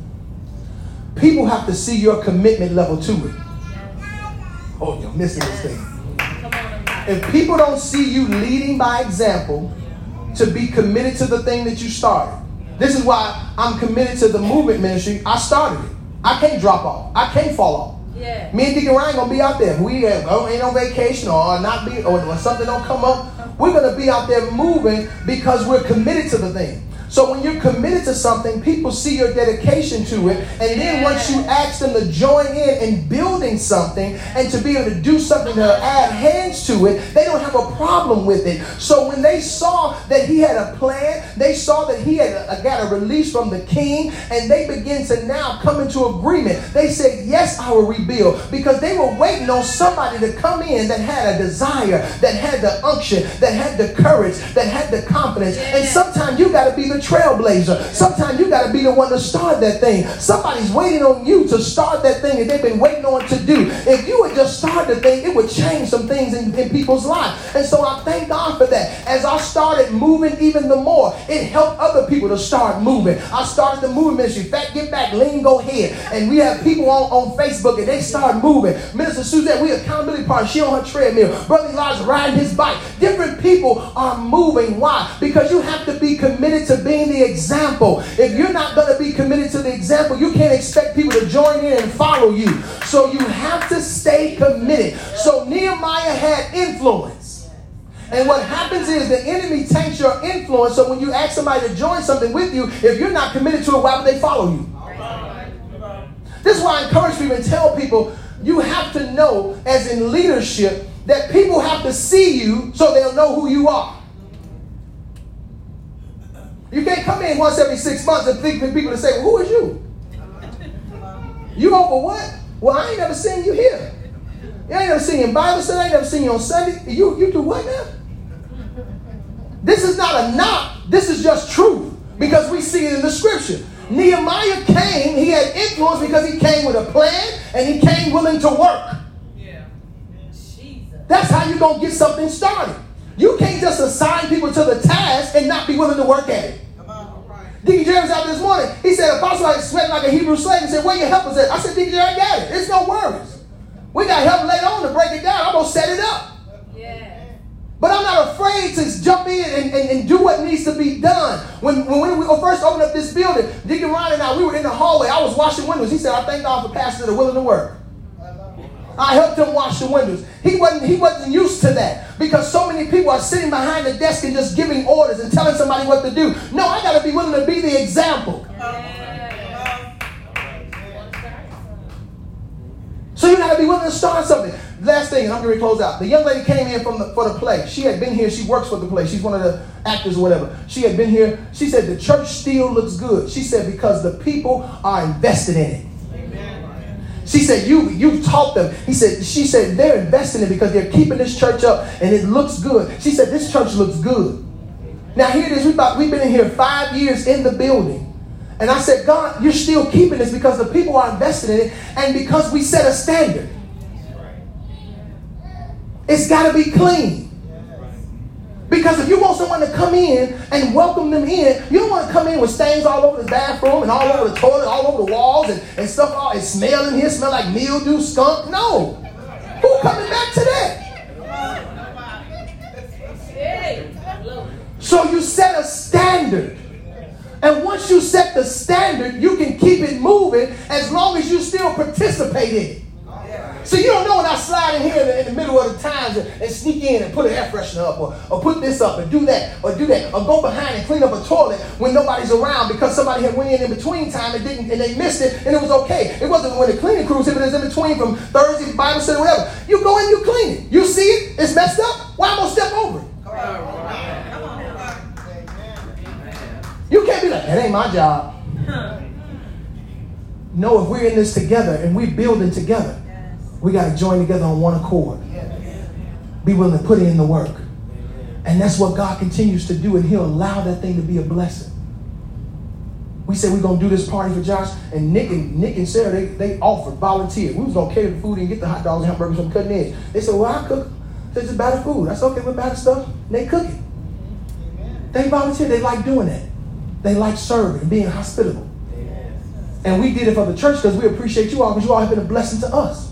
people have to see your commitment level to it. Oh, you're missing this thing. If people don't see you leading by example to be committed to the thing that you started, this is why I'm committed to the movement ministry. I started it. I can't drop off. I can't fall off. Yeah. Me and Deacon Ryan gonna be out there. We uh, ain't on vacation or not be or when something don't come up. We're gonna be out there moving because we're committed to the thing. So when you're committed to something, people see your dedication to it, and then once you ask them to join in in building something and to be able to do something to uh-huh. add hands to it, they don't have a problem with it. So when they saw that he had a plan, they saw that he had a, got a release from the king, and they begin to now come into agreement. They said, "Yes, I will rebuild," because they were waiting on somebody to come in that had a desire, that had the unction, that had the courage, that had the confidence. And sometimes you got to be the trailblazer. Sometimes you got to be the one to start that thing. Somebody's waiting on you to start that thing that they've been waiting on to do. If you would just start the thing, it would change some things in, in people's lives. And so I thank God for that. As I started moving even the more, it helped other people to start moving. I started the movement ministry, Fat Get Back, Lean Go Ahead. And we have people on, on Facebook and they start moving. Minister Suzette, we accountability partner. She on her treadmill. Brother Elijah riding his bike. Different people are moving. Why? Because you have to be committed to being the example. If you're not going to be committed to the example, you can't expect people to join in and follow you. So you have to stay committed. So Nehemiah had influence. And what happens is the enemy takes your influence. So when you ask somebody to join something with you, if you're not committed to it, why would they follow you? This is why I encourage people and tell people you have to know, as in leadership, that people have to see you so they'll know who you are. You can't come in once every six months and think for people to say, well, who is you? You over what? Well, I ain't never seen you here. You ain't never seen you in Bible study. I ain't never seen you on Sunday. You, you do what now? This is not a knock. This is just truth because we see it in the scripture. Nehemiah came, he had influence because he came with a plan and he came willing to work. Yeah. Jesus. That's how you're going to get something started. You can't just assign people to the task and not be willing to work at it. Deacon Jerry was out this morning. He said, Apostle, I sweating like a Hebrew slave. He said, Where your help is at? I said, Deacon Jerry, I got it. It's no worries. We got help later on to break it down. I'm going to set it up. Yeah. But I'm not afraid to jump in and, and, and do what needs to be done. When, when we first opened up this building, Deacon Ron and I, we were in the hallway. I was washing windows. He said, I thank God for pastors that are willing to work. I helped him wash the windows. He wasn't, he wasn't used to that because so many people are sitting behind the desk and just giving orders and telling somebody what to do. No, I got to be willing to be the example. So you got to be willing to start something. Last thing, I'm going to close out. The young lady came in from the, for the play. She had been here. She works for the play. She's one of the actors or whatever. She had been here. She said the church still looks good. She said because the people are invested in it. She said, you, you've taught them. He said, she said, they're investing in it because they're keeping this church up and it looks good. She said, this church looks good. Now here it is. Thought we've been in here five years in the building. And I said, God, you're still keeping this because the people are invested in it and because we set a standard. It's got to be clean. Because if you want someone to come in and welcome them in, you don't want to come in with stains all over the bathroom and all over the toilet, all over the walls, and, and stuff all it smell in here, smell like mildew, skunk. No. Who coming back to that? So you set a standard. And once you set the standard, you can keep it moving as long as you still participate in it. So you don't know when I slide in here in the, in the middle of the times and, and, sneak in and put an air freshener up or, or put this up and do that or do that or go behind and clean up a toilet when nobody's around because somebody had went in in between time and didn't and they missed it and it was okay. It wasn't when the cleaning crew was it was in between from Thursday to Bible study whatever. You go in, you clean it. You see it, it's messed up. Why am I gonna step over it? Come on. You can't be like, that ain't my job. No, if we're in this together and we're building together, we got to join together on one accord. Be willing to put in the work. And that's what God continues to do, and He'll allow that thing to be a blessing. We said we're gonna do this party for Josh, and Nick and Nick and Sarah they, they offered, volunteered. We was gonna cater the food and get the hot dogs and hamburgers from cutting edge. They said, "Well, I cook. This is better food. That's okay with better stuff." And they cook it. They volunteered. They like doing that. They like serving, being hospitable. And we did it for the church because we appreciate you all because you all have been a blessing to us.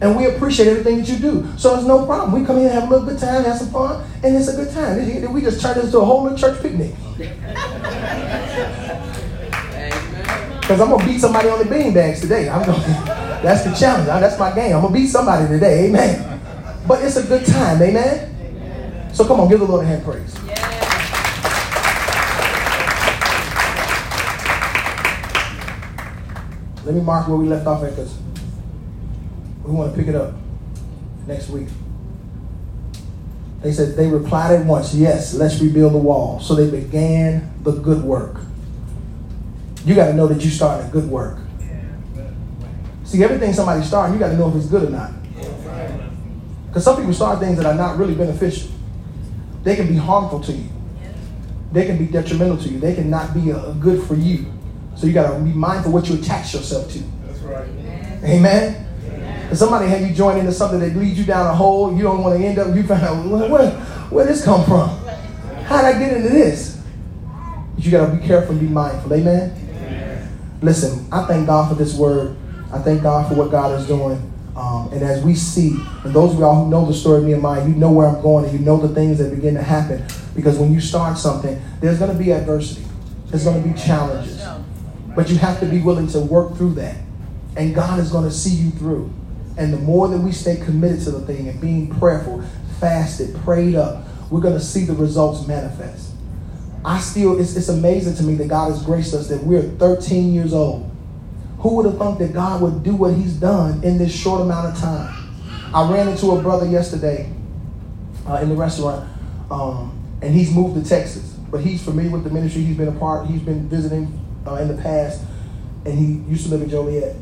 And we appreciate everything that you do. So it's no problem. We come here, have a little good time, have some fun, and it's a good time. We just turn this into a whole little church picnic. Because I'm gonna beat somebody on the bean bags today. I'm gonna, that's the challenge. That's my game. I'm gonna beat somebody today. Amen. But it's a good time. Amen. So come on, give the Lord a hand praise. Let me mark where we left off at because we want to pick it up next week. They said they replied at once, Yes, let's rebuild the wall. So they began the good work. You got to know that you started a good work. See, everything somebody's starting, you got to know if it's good or not. Because some people start things that are not really beneficial. They can be harmful to you. They can be detrimental to you. They can not be a, a good for you. So you got to be mindful what you attach yourself to. That's right. Amen. If somebody had you join into something that leads you down a hole, you don't want to end up, you find out, where, where, where this come from? How did I get into this? But you got to be careful and be mindful. Amen? Amen? Listen, I thank God for this word. I thank God for what God is doing. Um, and as we see, and those of y'all who know the story of me and Nehemiah, you know where I'm going and you know the things that begin to happen. Because when you start something, there's going to be adversity. There's going to be challenges. But you have to be willing to work through that. And God is going to see you through. And the more that we stay committed to the thing and being prayerful, fasted, prayed up, we're going to see the results manifest. I still, it's, it's amazing to me that God has graced us that we're 13 years old. Who would have thought that God would do what He's done in this short amount of time? I ran into a brother yesterday uh, in the restaurant, um, and he's moved to Texas, but he's familiar with the ministry. He's been a part, he's been visiting uh, in the past, and he used to live in Joliet.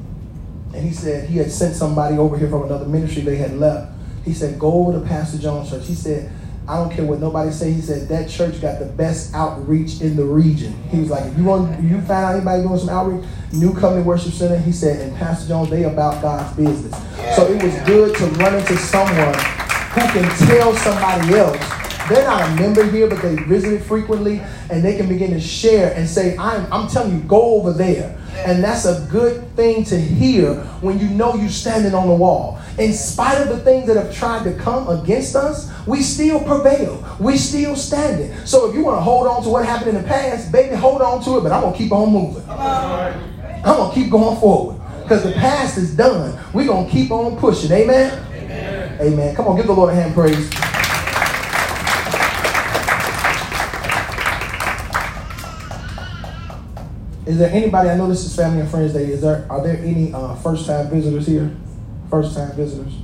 And he said he had sent somebody over here from another ministry they had left. He said, go to Pastor Jones' church. He said, I don't care what nobody say. He said that church got the best outreach in the region. He was like, if you want, you find out anybody doing some outreach, New Covenant Worship Center. He said, and Pastor Jones, they about God's business. So it was good to run into someone who can tell somebody else. They're not a member here, but they visited frequently, and they can begin to share and say, I'm, I'm telling you, go over there. And that's a good thing to hear when you know you're standing on the wall. In spite of the things that have tried to come against us, we still prevail. We still standing. So if you want to hold on to what happened in the past, baby, hold on to it, but I'm going to keep on moving. I'm going to keep going forward. Because the past is done. We're going to keep on pushing. Amen? Amen? Amen. Come on, give the Lord a hand praise. Is there anybody? I know this is Family and Friends Day. Is there? Are there any uh, first time visitors here? First time visitors.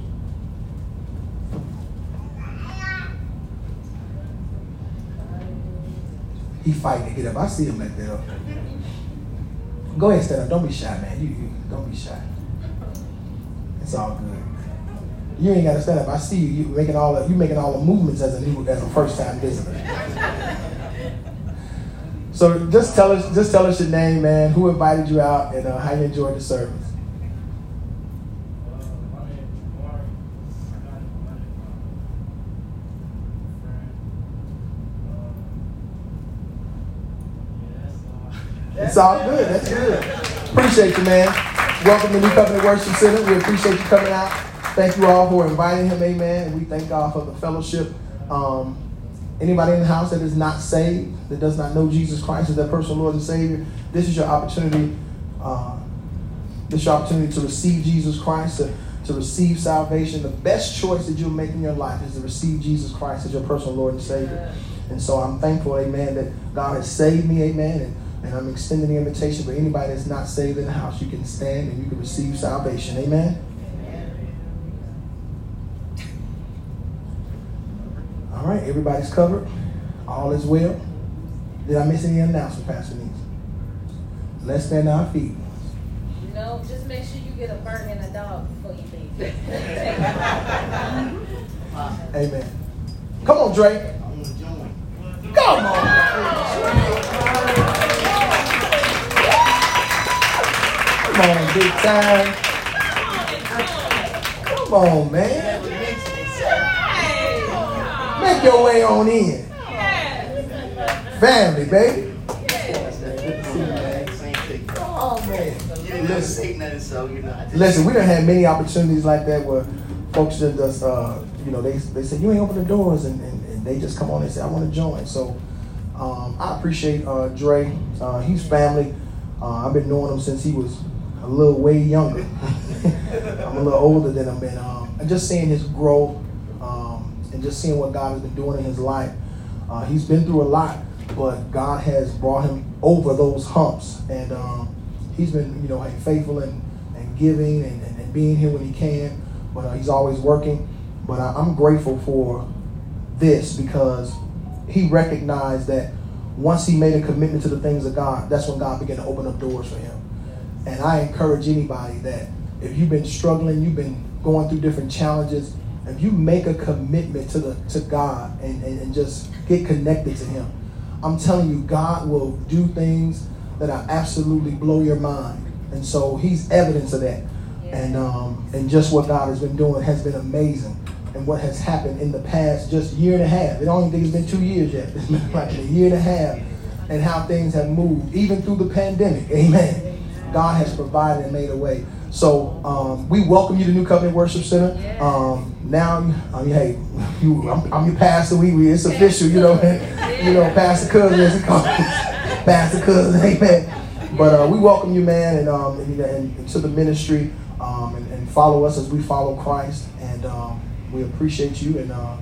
He fighting to get up. I see him like that. Go ahead, stand up. Don't be shy, man. You, you don't be shy. It's all good. You ain't gotta stand up. I see you. You making all the you making all the movements as a new as a first time visitor. So just tell us just tell us your name, man. Who invited you out, and uh, how you enjoyed the service. It's all good. That's good. Appreciate you, man. Welcome to New Covenant Worship Center. We appreciate you coming out. Thank you all for inviting him, amen. And we thank God for the fellowship. Um, anybody in the house that is not saved, that does not know Jesus Christ as their personal Lord and Savior, this is your opportunity. Uh, this is your opportunity to receive Jesus Christ, to, to receive salvation. The best choice that you'll make in your life is to receive Jesus Christ as your personal Lord and Savior. And so I'm thankful, amen, that God has saved me, amen. And, and I'm extending the invitation for anybody that's not saved in the house. You can stand and you can receive salvation. Amen. Right, everybody's covered. All is well. Did I miss any announcement, Pastor Needs? Let's stand on our feet. No, just make sure you get a burger and a dog before you leave. Amen. Come on, Drake. Come on. Come on, big time. Come on, man. Make your way on in. Family, baby. On, man. Listen, listen, we done had many opportunities like that where folks just, just uh, you know, they, they say, you ain't open the doors, and, and, and they just come on and say, I want to join. So um, I appreciate uh, Dre. Uh, he's family. Uh, I've been knowing him since he was a little way younger. I'm a little older than him, and, um, just seeing his growth and just seeing what God has been doing in his life. Uh, he's been through a lot, but God has brought him over those humps, and um, he's been, you know, faithful and, and giving and, and, and being here when he can. But uh, he's always working. But I, I'm grateful for this because he recognized that once he made a commitment to the things of God, that's when God began to open up doors for him. And I encourage anybody that if you've been struggling, you've been going through different challenges, if you make a commitment to the to God and, and, and just get connected to Him, I'm telling you, God will do things that are absolutely blow your mind. And so He's evidence of that. And um, and just what God has been doing has been amazing. And what has happened in the past just year and a half. I don't even think it's been two years yet. It's been like a year and a half. And how things have moved, even through the pandemic. Amen. God has provided and made a way. So um, we welcome you to New Covenant Worship Center. Um, now, I mean, hey, you, I'm, I'm, your pastor. We, we it's official, you know. you know, Pastor Cousin, as he calls Pastor Cousin, amen. But uh, we welcome you, man, and, um, and, and to the ministry, um, and, and, follow us as we follow Christ. And um, we appreciate you. And uh,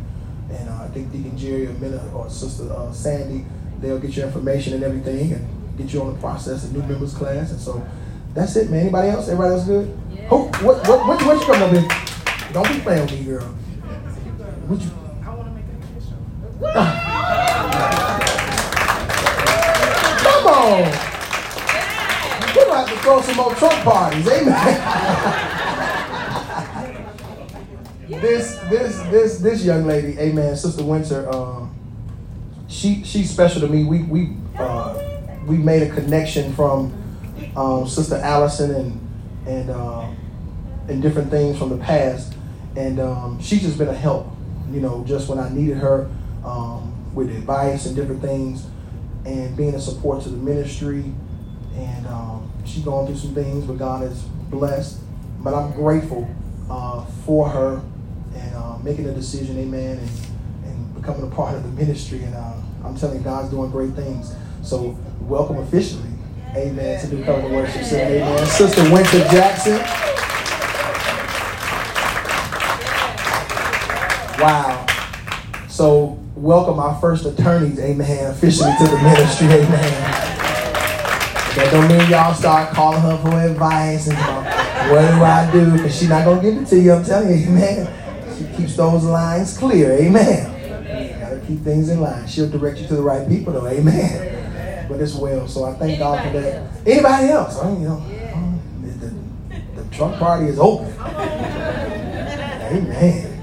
and uh, I think Deacon Jerry or, or Sister uh, Sandy, they'll get your information and everything, and get you on the process of new members class. And so that's it, man. Anybody else? Everybody else good? Yeah. Who, what, what, what, what you coming up in? Don't be playing with me, girl. What you? I want to make a mission. Come on. We're going to have to throw some more Trump parties. Amen. this, this, this, this young lady, amen, Sister Winter, um, she, she's special to me. We, we, uh, we made a connection from um, Sister Allison and and uh, and different things from the past, and um, she's just been a help. You know, just when I needed her um, with advice and different things, and being a support to the ministry. And um, she's going through some things, but God is blessed. But I'm grateful uh, for her and uh, making a decision, amen, and, and becoming a part of the ministry. And uh, I'm telling you, God's doing great things. So welcome officially, amen, to New Covenant Worship Center, amen. Sister Winter Jackson. Wow. So welcome our first attorneys, amen, officially to the ministry, amen. That don't mean y'all start calling her for advice and what do I do? Because she's not going to give it to you, I'm telling you, amen. She keeps those lines clear, amen. Gotta keep things in line. She'll direct you to the right people, though, amen but it's well. So I thank God for that. Anybody else? I mean, you know, yeah. the, the, the Trump party is open. Amen.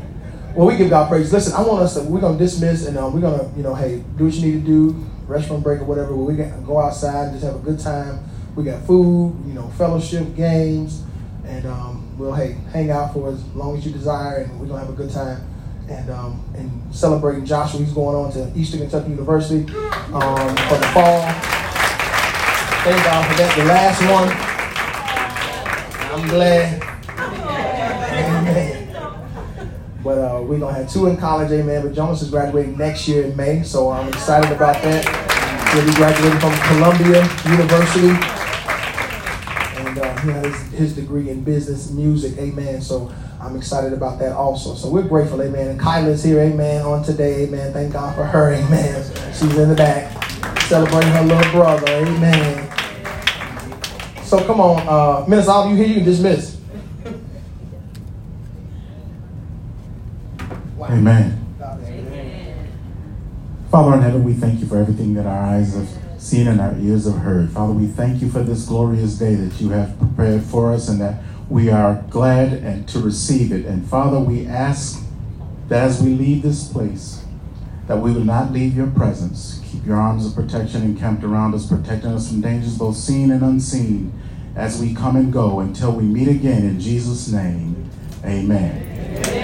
Well, we give God praise. Listen, I want us to, we're going to dismiss and uh, we're going to, you know, hey, do what you need to do, restroom break or whatever, We're going to go outside and just have a good time. We got food, you know, fellowship, games, and um, we'll, hey, hang out for as long as you desire and we're going to have a good time. And, um, and celebrating Joshua. He's going on to Eastern Kentucky University um, for the fall. Thank God for that. The last one. I'm glad. Amen. But uh, we're gonna have two in college, amen. But Jonas is graduating next year in May, so I'm excited about that. He'll be graduating from Columbia University, and uh, he has his degree in business music, amen. So I'm excited about that also. So we're grateful, amen. And Kyla's here, amen, on today, amen. Thank God for her, amen. She's in the back celebrating her little brother, amen. So come on, uh, Minister, of you here, you can dismiss. Amen. Father in heaven, we thank you for everything that our eyes have seen and our ears have heard. Father, we thank you for this glorious day that you have prepared for us and that we are glad and to receive it. And Father, we ask that as we leave this place, that we will not leave your presence. Keep your arms of protection encamped around us, protecting us from dangers both seen and unseen as we come and go until we meet again in Jesus' name. Amen.